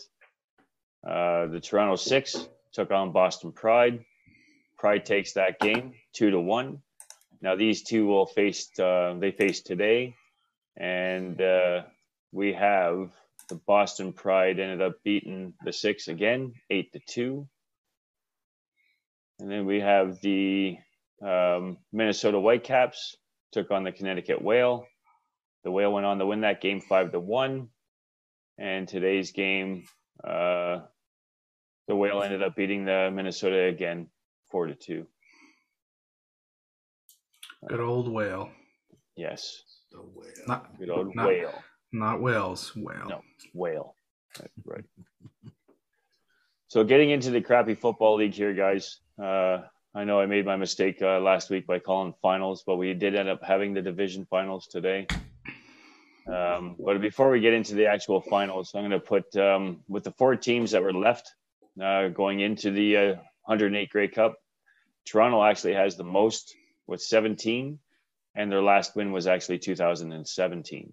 Uh, the Toronto Six took on Boston Pride. Pride takes that game two to one. Now these two will face. Uh, they face today, and uh, we have the Boston Pride ended up beating the Six again, eight to two. And then we have the um, Minnesota Whitecaps took on the Connecticut Whale. The Whale went on to win that game five to one. And today's game, uh, the Whale ended up beating the Minnesota again, four to two. Good old whale. Yes, The whale. Not good old Not- Whale. not whales. Whale. No. Whale. That's right. So getting into the crappy football league here, guys. Uh, I know I made my mistake uh, last week by calling finals, but we did end up having the division finals today. Um, but before we get into the actual finals, I'm going to put um, with the four teams that were left uh, going into the uh, 108 Grey Cup. Toronto actually has the most with 17, and their last win was actually 2017.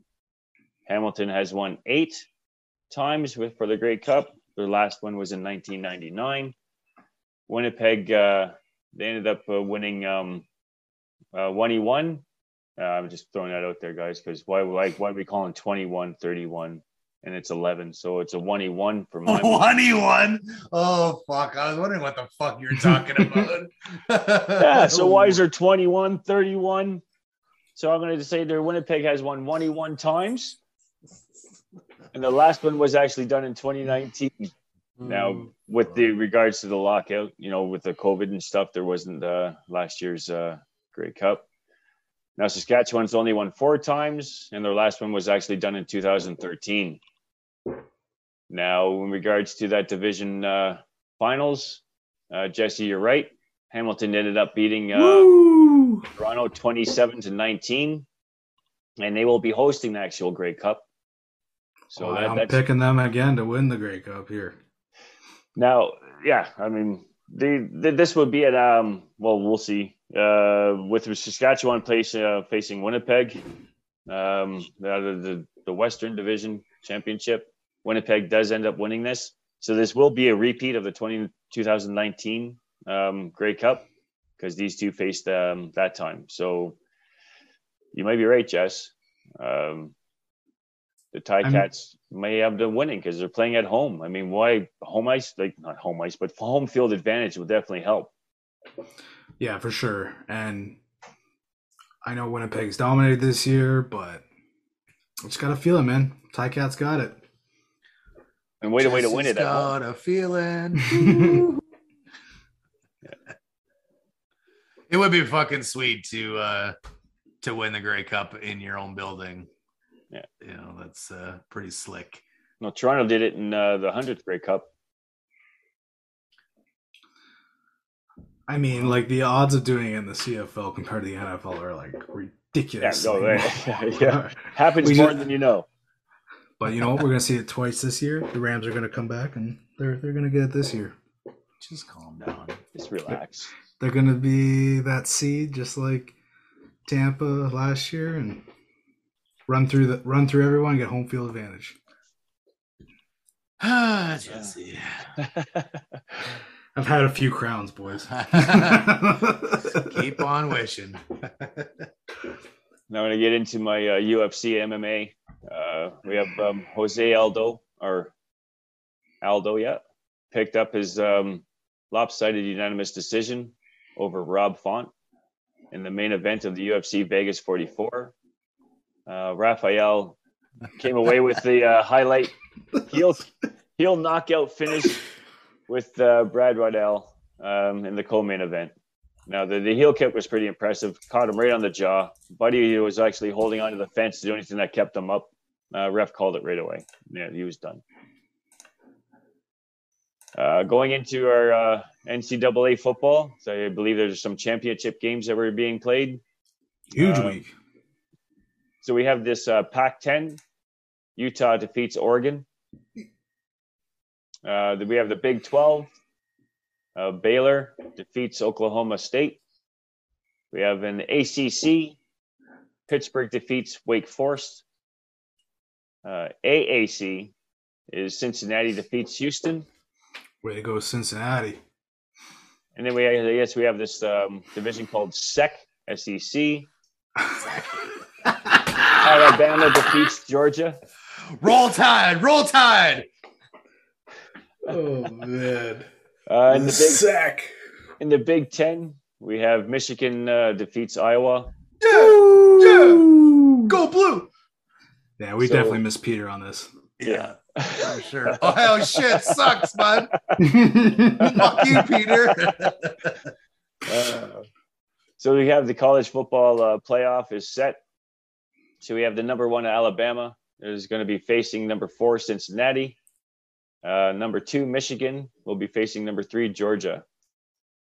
Hamilton has won eight times with for the Grey Cup. Their last one was in 1999. Winnipeg, uh, they ended up uh, winning um, uh, 1E1. Uh, I'm just throwing that out there, guys, because why, why, why are we calling 21 31 and it's 11? So it's a 1E1 for my One e one. Oh fuck! I was wondering what the fuck you're talking about. yeah, so why is there 21 31? So I'm going to say their Winnipeg has won 1E1 times. And the last one was actually done in 2019. Now, with the regards to the lockout, you know, with the COVID and stuff, there wasn't uh, last year's uh, Grey Cup. Now, Saskatchewan's only won four times, and their last one was actually done in 2013. Now, in regards to that division uh, finals, uh, Jesse, you're right. Hamilton ended up beating uh, Toronto 27 to 19, and they will be hosting the actual Grey Cup. So Well, that, I'm that's picking them again to win the Grey Cup here. Now, yeah, I mean, this would be at um. Well, we'll see. Uh, with Saskatchewan place, uh, facing Winnipeg, um, the, the the Western Division Championship, Winnipeg does end up winning this. So this will be a repeat of the 20, 2019 um, Grey Cup because these two faced um, that time. So you might be right, Jess. Um, the I'm- Ticats may have them winning because they're playing at home. I mean, why home ice? Like not home ice, but home field advantage will definitely help. Yeah, for sure. And I know Winnipeg's dominated this year, but I just got a feeling, man. Ticats got it. And way to way to win it at home. Got a feeling. it would be fucking sweet to uh to win the Grey Cup in your own building. Yeah. you know that's uh pretty slick. No, Toronto did it in uh, the hundredth Grey Cup. I mean, like the odds of doing it in the CFL compared to the NFL are like ridiculous. Yeah, no, yeah, happens We more just- than you know. But you know what? We're gonna see it twice this year. The Rams are gonna come back and they're they're gonna get it this year. Just calm down. Just relax. They're gonna be that seed just like Tampa last year and run through the run through everyone and get home field advantage. Ah, Jesse. I've had a few crowns, boys. Keep on wishing. Now I'm gonna get into my uh, UFC MMA. Uh, we have um, Jose Aldo or Aldo, yeah, picked up his um, lopsided unanimous decision over Rob Font in the main event of the UFC Vegas 44. Uh, Rafael came away with the uh, highlight heel heel knockout finish with uh, Brad Riddell um, in the co-main event. Now the, the heel kick was pretty impressive. Caught him right on the jaw. Buddy was actually holding onto the fence. The only thing that kept him up. Uh, ref called it right away. Yeah, he was done. Uh, going into our uh, NCAA football, so I believe there's some championship games that were being played. Huge Uh, week. So we have this uh, Pac-10. Utah defeats Oregon. Uh, we have the Big 12. Uh, Baylor defeats Oklahoma State. We have an ACC. Pittsburgh defeats Wake Forest. Uh, AAC is Cincinnati defeats Houston. Way to go, Cincinnati. And then we, guess, we have this um, division called SEC. SEC. Alabama defeats Georgia. Roll Tide, roll Tide. oh man. Uh, in the big sack. in the Big Ten, we have Michigan uh, defeats Iowa. Yeah, yeah, Go blue. Yeah, we So- definitely missed Peter on this. Yeah, for sure. Ohio shit sucks, bud. Fuck you, Peter. Uh, so we have the college football uh, playoff is set. So we have the number one Alabama is going to be facing number four Cincinnati. Uh, number two Michigan will be facing number three Georgia.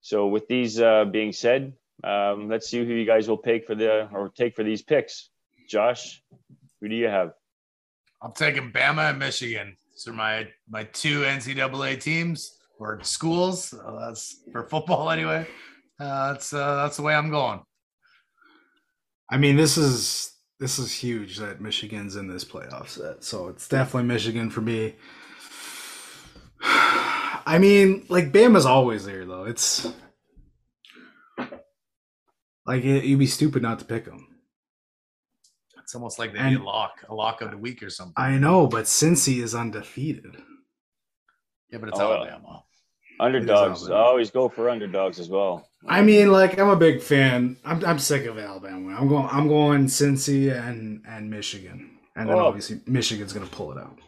So with these uh, being said, um, let's see who you guys will pick for the or take for these picks. Josh, who do you have? I'm taking Bama and Michigan. These are my my two NCAA teams or schools. So that's for football anyway. Uh, that's uh, that's the way I'm going. I mean, this is this is huge that Michigan's in this playoff set. So it's definitely Michigan for me. I mean, like Bama's always there though. It's like it, you'd be stupid not to pick them. It's almost like they And- need a lock, a lock of the week or something. I know, but Cincy is undefeated. yeah, but it's Oh, Alabama. Underdogs. Alabama. always go for underdogs as well. I mean, like I'm a big fan. I'm I'm sick of Alabama. I'm going. I'm going Cincy and and Michigan, and then Oh. obviously Michigan's gonna pull it out.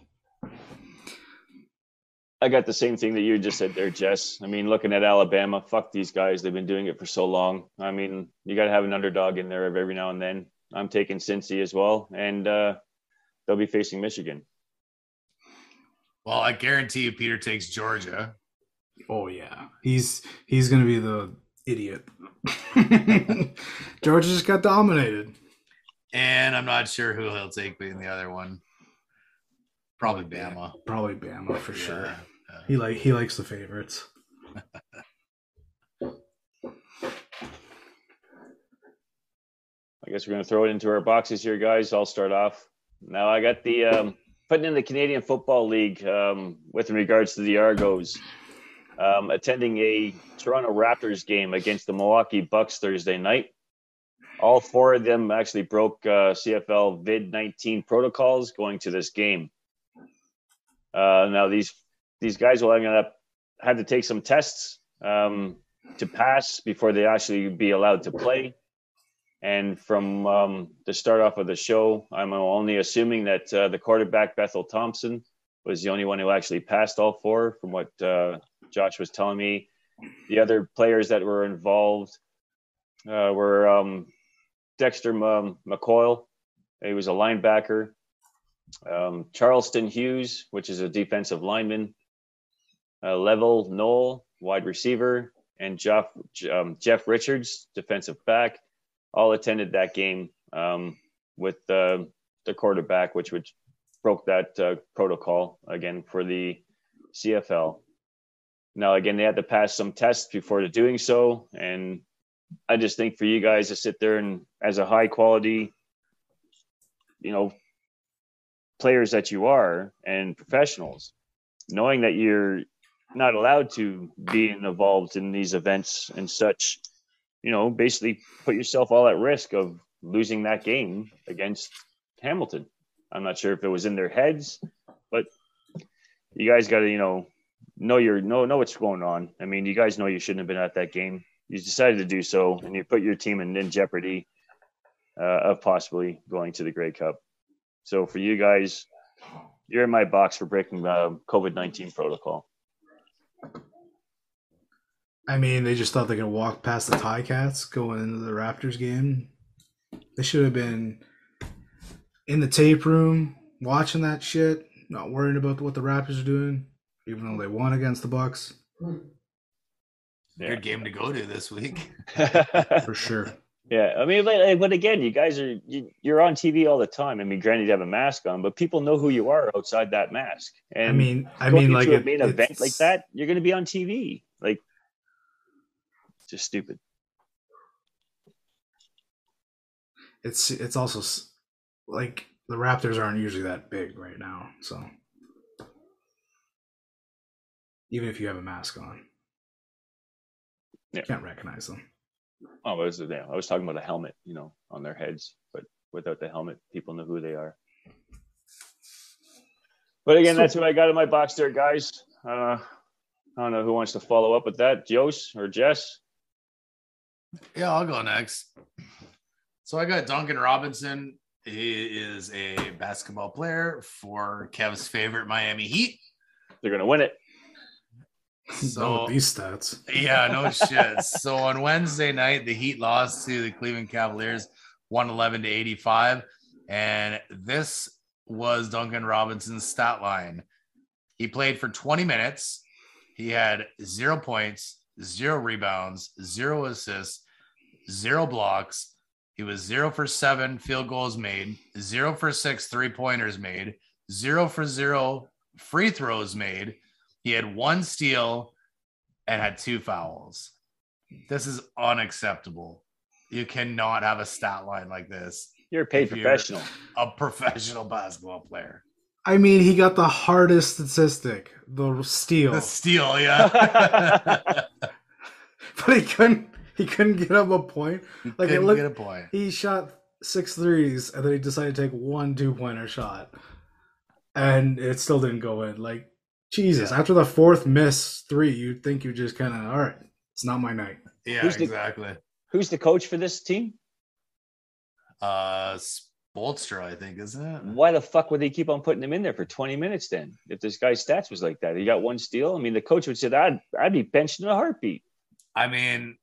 I got the same thing that you just said there, Jess. I mean, looking at Alabama, fuck these guys. They've been doing it for so long. I mean, you got to have an underdog in there every now and then. I'm taking Cincy as well, and uh, they'll be facing Michigan. Well, I guarantee you, Peter takes Georgia. Oh yeah, he's he's gonna be the idiot. Georgia just got dominated. And I'm not sure who he'll take being the other one. Probably Bama. Probably Bama for sure. Yeah. He like he likes the favorites. I guess we're going to throw it into our boxes here, guys. I'll start off. Now, I got the um, putting in the Canadian Football League um, with regards to the Argos um, attending a Toronto Raptors game against the Milwaukee Bucks Thursday night. All four of them actually broke uh, CFL Vid 19 protocols going to this game. Uh, now, these these guys will end up had to take some tests um, to pass before they actually be allowed to play. And from um, the start off of the show, I'm only assuming that uh, the quarterback Bethel Thompson was the only one who actually passed all four. From what uh, Josh was telling me, the other players that were involved uh, were um, Dexter M- McCoil. He was a linebacker. Um, Charleston Hughes, which is a defensive lineman. Uh, Llevi Noel, wide receiver, and Jeff um, Jeff Richards, defensive back all attended that game um, with uh, the quarterback, which which broke that uh, protocol again for the CFL. Now, again, they had to pass some tests before doing so, and I just think for you guys to sit there and as a high quality, you know, players that you are and professionals, knowing that you're not allowed to be involved in these events and such you know, basically put yourself all at risk of losing that game against Hamilton. I'm not sure if it was in their heads, but you guys got to, you know, know your know know what's going on. I mean, you guys know you shouldn't have been at that game. You decided to do so, and you put your team in, in jeopardy uh, of possibly going to the Grey Cup. So for you guys, you're in my box for breaking the COVID nineteen protocol. I mean, they just thought they could walk past the Ticats going into the Raptors game. They should have been in the tape room watching that shit, not worrying about what the Raptors are doing. Even though they won against the Bucks Yeah. Good game to go to this week. for sure. yeah, I mean, but, but again, you guys are you, you're on TV all the time. I mean, granted, you have a mask on, but people know who you are outside that mask. And I mean, I mean, like a it- main event like that, you're going to be on TV. Like, just stupid. It's it's also like the Raptors aren't usually that big right now, so even if you have a mask on, Yeah. you can't recognize them. Oh, I was yeah, I was talking about a helmet, you know, on their heads, but without the helmet, people know who they are. But again, So- that's what I got in my box there, guys. Uh, I don't know who wants to follow up with that, Jose or Jess. Yeah, I'll go next. So I got Duncan Robinson. He is a basketball player for Kev's favorite Miami Heat. They're going to win it. So these stats. yeah, no shit. So on Wednesday night, the Heat lost to the Cleveland Cavaliers 111 to 85. And this was Duncan Robinson's stat line. He played for 20 minutes. He had zero points, zero rebounds, zero assists, zero blocks. He was zero for seven field goals made, zero for six three pointers made, zero for zero free throws made. He had one steal and had two fouls. This is unacceptable. You cannot have a stat line like this. You're a paid professional. A professional basketball player. I mean, he got the hardest statistic, the steal, The steal, yeah. but he couldn't. He couldn't get up a point. Like, it Couldn't looked- get a point. He shot six threes, and then he decided to take one two pointer shot, and it still didn't go in. Like Jesus! Yeah. After the fourth miss three, you'd think you just kind of all right. It's not my night. Yeah, Who's the- exactly. Who's the coach for this team? Uh Spoelstra, I think, isn't it? Why the fuck would they keep on putting him in there for 20 minutes then? If this guy's stats was like that, he got one steal. I mean, the coach would say that I'd, I'd be benched in a heartbeat. I mean,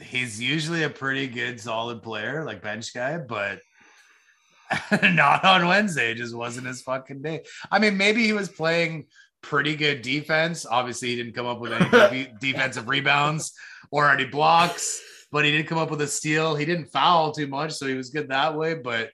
he's usually a pretty good, solid player, like bench guy, but not on Wednesday. It just wasn't his fucking day. I mean, maybe he was playing pretty good defense. Obviously, he didn't come up with any defensive rebounds or any blocks, but he did come up with a steal. He didn't foul too much, so he was good that way. But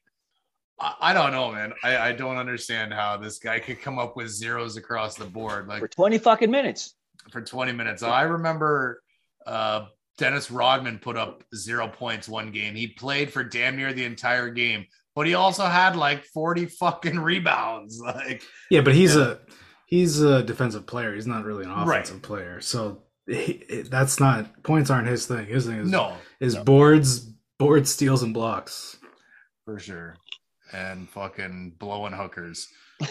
I, I don't know, man. I, I don't understand how this guy could come up with zeros across the board. Like For 20 fucking minutes. for 20 minutes. I remember uh, Dennis Rodman put up zero points one game. He played for damn near the entire game, but he also had like 40 fucking rebounds. Like, Yeah, but he's Yeah. a he's a defensive player. He's not really an Right. offensive player. So he, that's not points aren't his thing. His thing is no, is no. boards, board steals and blocks. for sure. And fucking blowing hookers.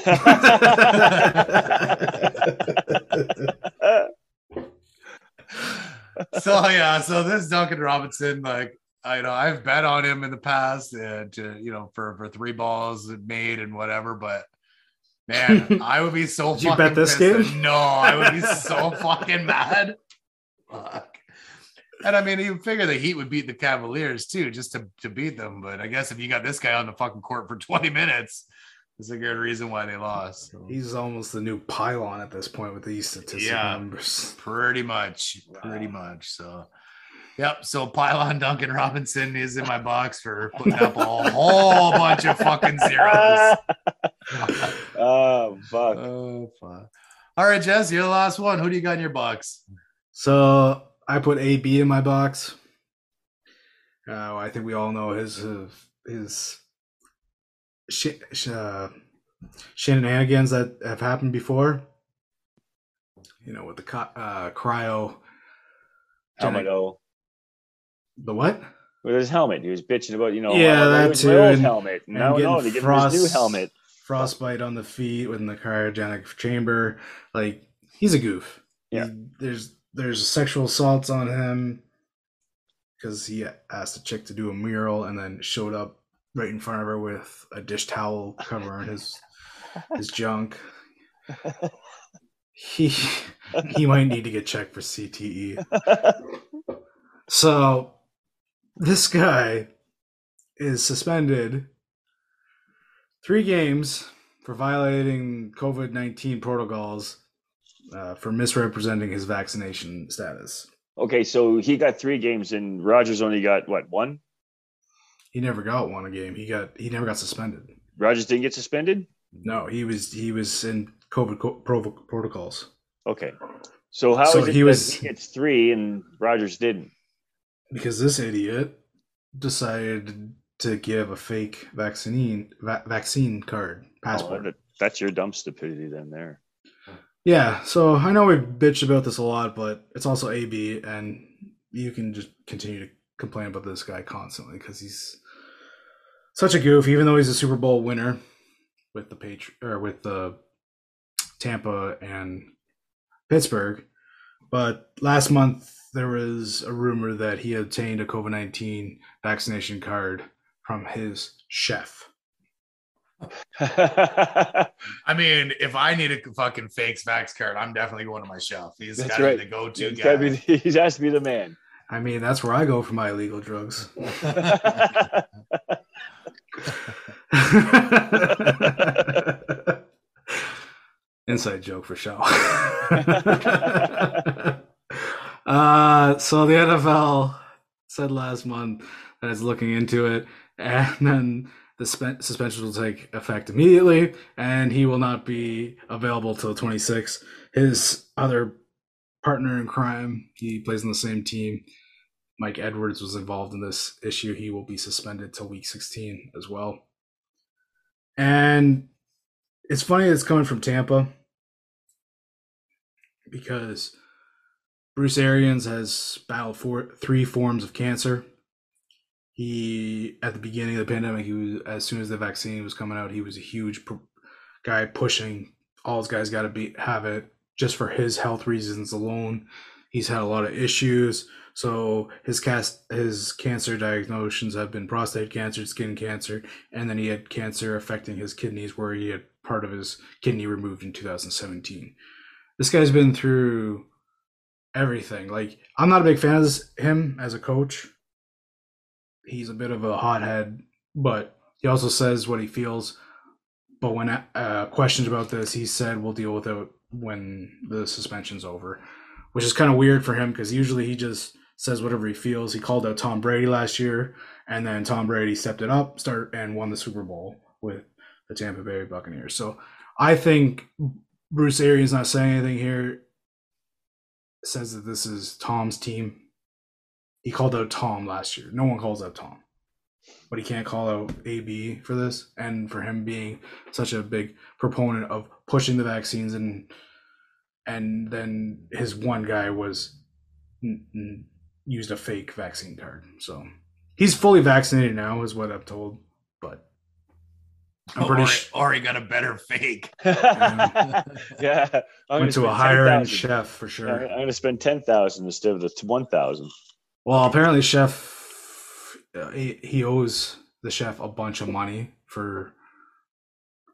so yeah, so this Duncan Robinson, like I know I've bet on him in the past, and to, you know for for three balls made and whatever, but man, I would be so. Did you bet this pissed. game? No, I would be so fucking mad. Fuck. And I mean, you figure the Heat would beat the Cavaliers too, just to, to beat them. But I guess if you got this guy on the fucking court for 20 minutes, there's a good reason why they lost. So, He's almost the new pylon at this point with these statistical Yeah. numbers. pretty much, pretty much. So, yep. So Pylon Duncan Robinson is in my box for putting up a whole bunch of fucking zeros. oh, fuck. Oh, fuck. All right, Jess, you're the last one. Who do you got in your box? So I put AB in my box. Uh, I think we all know his uh, his sh- sh- uh, shenanigans that have happened before. You know, with the co- uh, cryo. Helmet O. The what? With his helmet. He was bitching about, you know, Yeah, that it was my too, old and- helmet. and No, getting no, they give him his new helmet. Frostbite on the feet within the cryogenic chamber. Like he's a goof. Yeah. He- there's there's sexual assaults on him because he asked a chick to do a mural and then showed up right in front of her with a dish towel covering his his junk. He he might need to get checked for CTE. So this guy is suspended three games for violating COVID nineteen protocols uh, for misrepresenting his vaccination status. Okay, so he got three games, and Rodgers only got what one? He never got one a game. He got he never got suspended. Rodgers didn't get suspended. No, he was he was in COVID co- pro- protocols Okay, so how is So it he was- he gets three and Rodgers didn't? Because this idiot decided to give a fake vaccine va- vaccine card Oh, passport. that- that's your dumb stupidity then. There. Yeah, so I know we bitch about this a lot, but it's also AB, and you can just continue to complain about this guy constantly because he's such a goof. Even though he's a Super Bowl winner with the Patri- or with the Tampa and Pittsburgh, but last month there was a rumor that he obtained a COVID nineteen vaccination card from his chef. I mean, if I need a fucking fakes vax card, I'm definitely going to my chef. He's That's got to right. be the go-to He's guy. gotta be. The, he has to be the man. I mean, that's where I go for my illegal drugs. Inside joke for show. uh, so the NFL said last month that it's looking into it, and then the spe- suspension will take effect immediately, and he will not be available till 26. His other partner in crime, he plays on the same team. Mike Edwards was involved in this issue. He will be suspended till week 16 as well. And it's funny it's coming from Tampa because Bruce Arians has battled for three forms of cancer. He at the beginning of the pandemic, he was as soon as the vaccine was coming out, he was a huge guy pushing all his guys got to be have it just for his health reasons alone. He's had a lot of issues. So his cast his cancer diagnoses have been prostate cancer, skin cancer, and then he had cancer affecting his kidneys where he had part of his kidney removed in 2017. This guy's been through everything. Like I'm not a big fan of this, him as a coach. He's a bit of a hothead, but he also says what he feels. But when uh, questioned about this, he said we'll deal with it when the suspension's over, which is kind of weird for him because usually he just says whatever he feels. He called out Tom Brady last year, and then Tom Brady stepped it up, start and won the Super Bowl with the Tampa Bay Buccaneers. So I think Bruce Arians not saying anything here says that this is Tom's team. He called out Tom last year. No one calls out Tom. But he can't call out AB for this and for him being such a big proponent of pushing the vaccines and and then his one guy was n- n- used a fake vaccine card. So he's fully vaccinated now is what I'm told, but I'm pretty or, sh- or he got a better fake. yeah, I'm went to a spend higher end chef for sure. I'm going to spend ten thousand instead of the one thousand. Well, apparently, chef uh, he, he owes the chef a bunch of money for.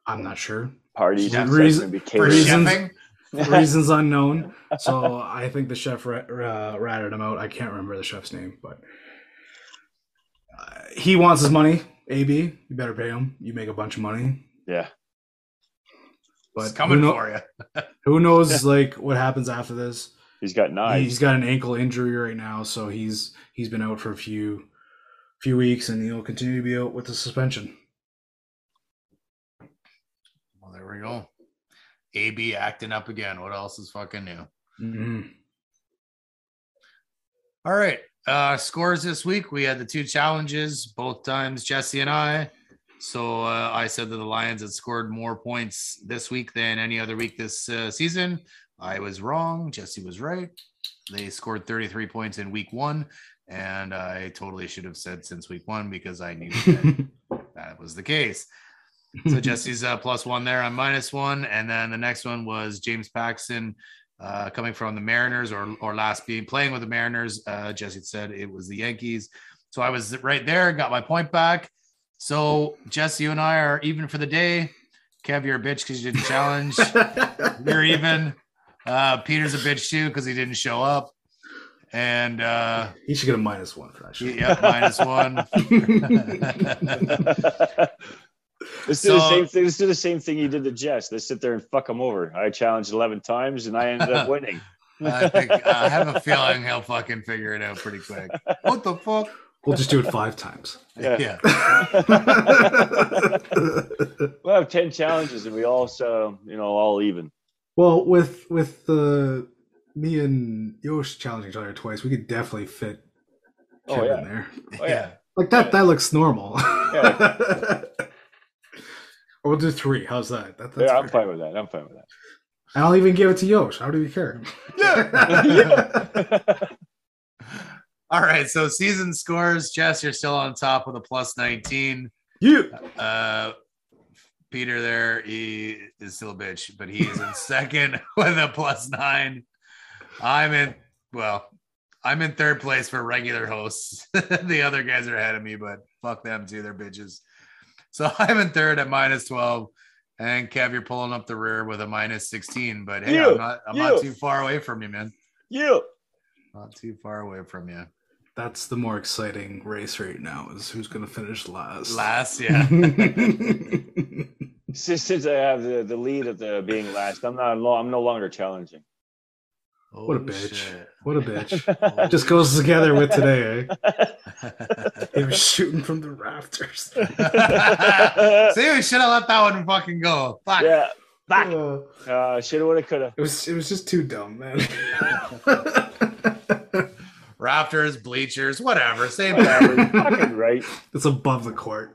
I'm not sure Parties Yeah, reason- For reasons- reasons unknown. So I think the chef ra- ra- ratted him out. I can't remember the chef's name, but uh, he wants his money. Ab, you better pay him. You make a bunch of money. Yeah, But It's coming who, kno- for you. who knows? Like what happens after this? he's got knives. He's got an ankle injury right now, so he's he's been out for a few few weeks, and he'll continue to be out with the suspension. Well, there we go. AB acting up again. What else is fucking new? hmm All right. Uh scores this week. We had the two challenges, both times Jesse and I. So uh, I said that the Lions had scored more points this week than any other week this uh, season. I was wrong. Jesse was right. They scored 33 points in week one. And I totally should have said since week one because I knew that, that was the case. So Jesse's uh, plus one there. I'm minus one. And then the next one was James Paxton uh, coming from the Mariners or or last being playing with the Mariners. Uh, Jesse said it was the Yankees. So I was right there, got my point back. So Jesse, you and I are even for the day. Kev, you're a bitch because you didn't challenge. You're even. Uh, Peter's a bitch too because he didn't show up. And uh, he should get a minus one for that shit. yeah, minus one. Let's do the same thing. Let's do the same thing you did to Jess. Let's sit there and fuck him over. I challenged eleven times and I ended up winning. I think I have a feeling he'll fucking figure it out pretty quick. What the fuck? We'll just do it five times. Yeah. Yeah. we'll have ten challenges and we all so you know all even. well, with with the me and Yosh challenging each other twice, we could definitely fit Oh, Kevin yeah. there. Oh, yeah. Like that. That looks normal. Yeah. or we'll do three. How's that? that that's yeah, I'm fair. fine with that. I'm fine with that. And I'll even give it to Yosh. How do you care? yeah. All right. So season scores. Jess, you're still on top with a plus 19. you. Uh, Peter there, he is still a bitch, but he is in second with a plus nine. I'm in, well, I'm in third place for regular hosts. the other guys are ahead of me, but fuck them too. They're bitches. So I'm in third at minus 12. And Kev, you're pulling up the rear with a minus 16. But hey, You, I'm not I'm not too far away from you, man. you. Not too far away from you. That's the more exciting race right now. Is who's going to finish last? Last, yeah. Since, since I have the, the lead of the being last, I'm not. I'm no longer challenging. What a bitch. shit. what a bitch. Oh, Just goes together with today, eh? shit. He was shooting from the rafters. See, we should have let that one fucking go. Fuck. yeah, back. Uh, Uh, shoulda, woulda, coulda. it was it was just too dumb, man. Rafters, bleachers, whatever. Same thing. Fucking right. it's above the court.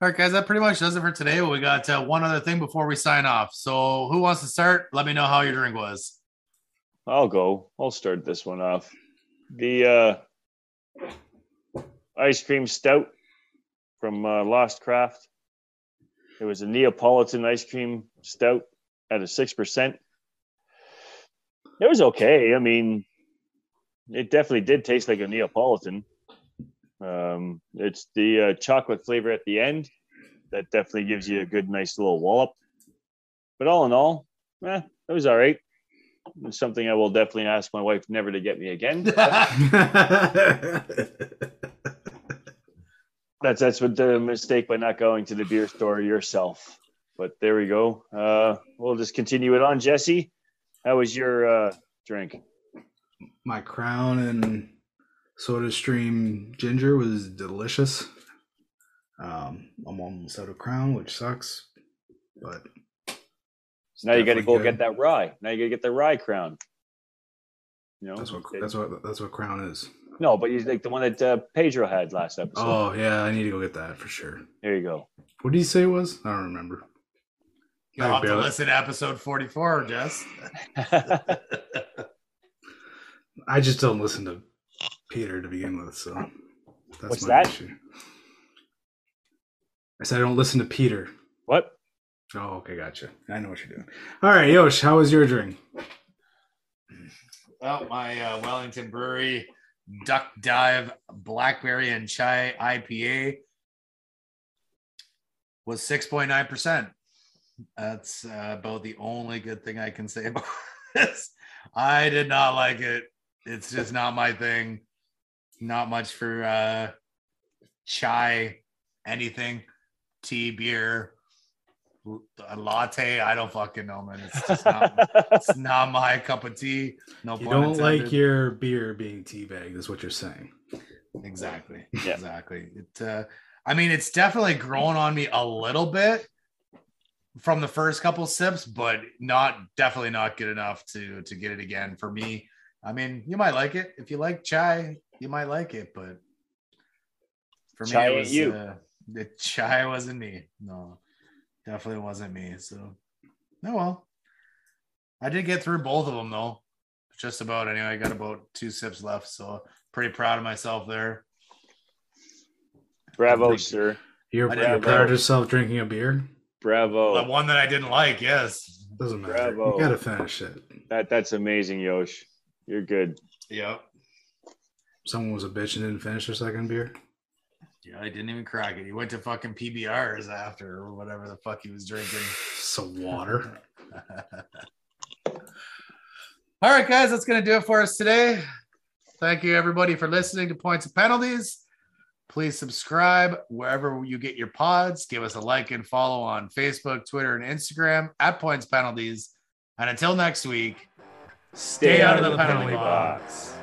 All right, guys, that pretty much does it for today. But we got uh, one other thing before we sign off. So, who wants to start? Let me know how your drink was. I'll go. I'll start this one off. The uh, ice cream stout from uh, Lost Craft. It was a Neapolitan ice cream stout at a six percent. It was okay. I mean, it definitely did taste like a Neapolitan. Um, it's the uh, chocolate flavor at the end that definitely gives you a good, nice little wallop. But all in all, eh, it was all right. It's something I will definitely ask my wife never to get me again. That's that's what the mistake by not going to the beer store yourself. But there we go. Uh, we'll just continue it on. Jesse, how was your uh, drink? My crown and soda stream ginger was delicious. Um, I'm almost out of crown, which sucks, but it's Now you got to go good. get that rye. Now you got to get the rye crown. You know, That's what that's what that's what crown is. no, but you like the one that uh, Pedro had last episode. Oh yeah, I need to go get that for sure. There you go. What did he say it was? I don't remember. You'll have to listen to episode 44, Jess. I just don't listen to Peter to begin with, so that's What's my that? issue. I said I don't listen to Peter. what? Oh, okay, gotcha. I know what you're doing. All right, Yosh, how was your drink? Well, my uh, Wellington Brewery Duck Dive Blackberry and Chai IPA was 6.9%. That's uh, about the only good thing I can say about this. I did not like it. It's just not my thing. Not much for uh, chai, anything, tea, beer, a latte. I don't fucking know, man. It's just not, it's not my cup of tea. No You don't like your beer being teabagged, is what you're saying. Exactly. Yeah. Exactly. It uh I mean it's definitely grown on me a little bit from the first couple sips, but not definitely not good enough to to get it again for me. I mean, you might like it. If you like chai, you might like it, but for Chai me it was you. uh, the chai wasn't me. No. Definitely wasn't me. So oh well. I did get through both of them though. Just about anyway. I got about two sips left, so pretty proud of myself there. Bravo, Thank sir. You're, I you're proud of yourself drinking a beer? Bravo. The one that I didn't like, yes. Doesn't matter. Bravo. You gotta finish it. That that's amazing, Yosh. You're good. Yep. Someone was a bitch and didn't finish their second beer. Yeah, he didn't even crack it. He went to fucking PBRs after or whatever the fuck he was drinking. Some water. All right, guys, that's going to do it for us today. Thank you, everybody, for listening to Points and Penalties. Please subscribe wherever you get your pods. Give us a like and follow on Facebook, Twitter, and Instagram at Points Penalties. And until next week, Stay, out, of the, penalty, penalty box. box.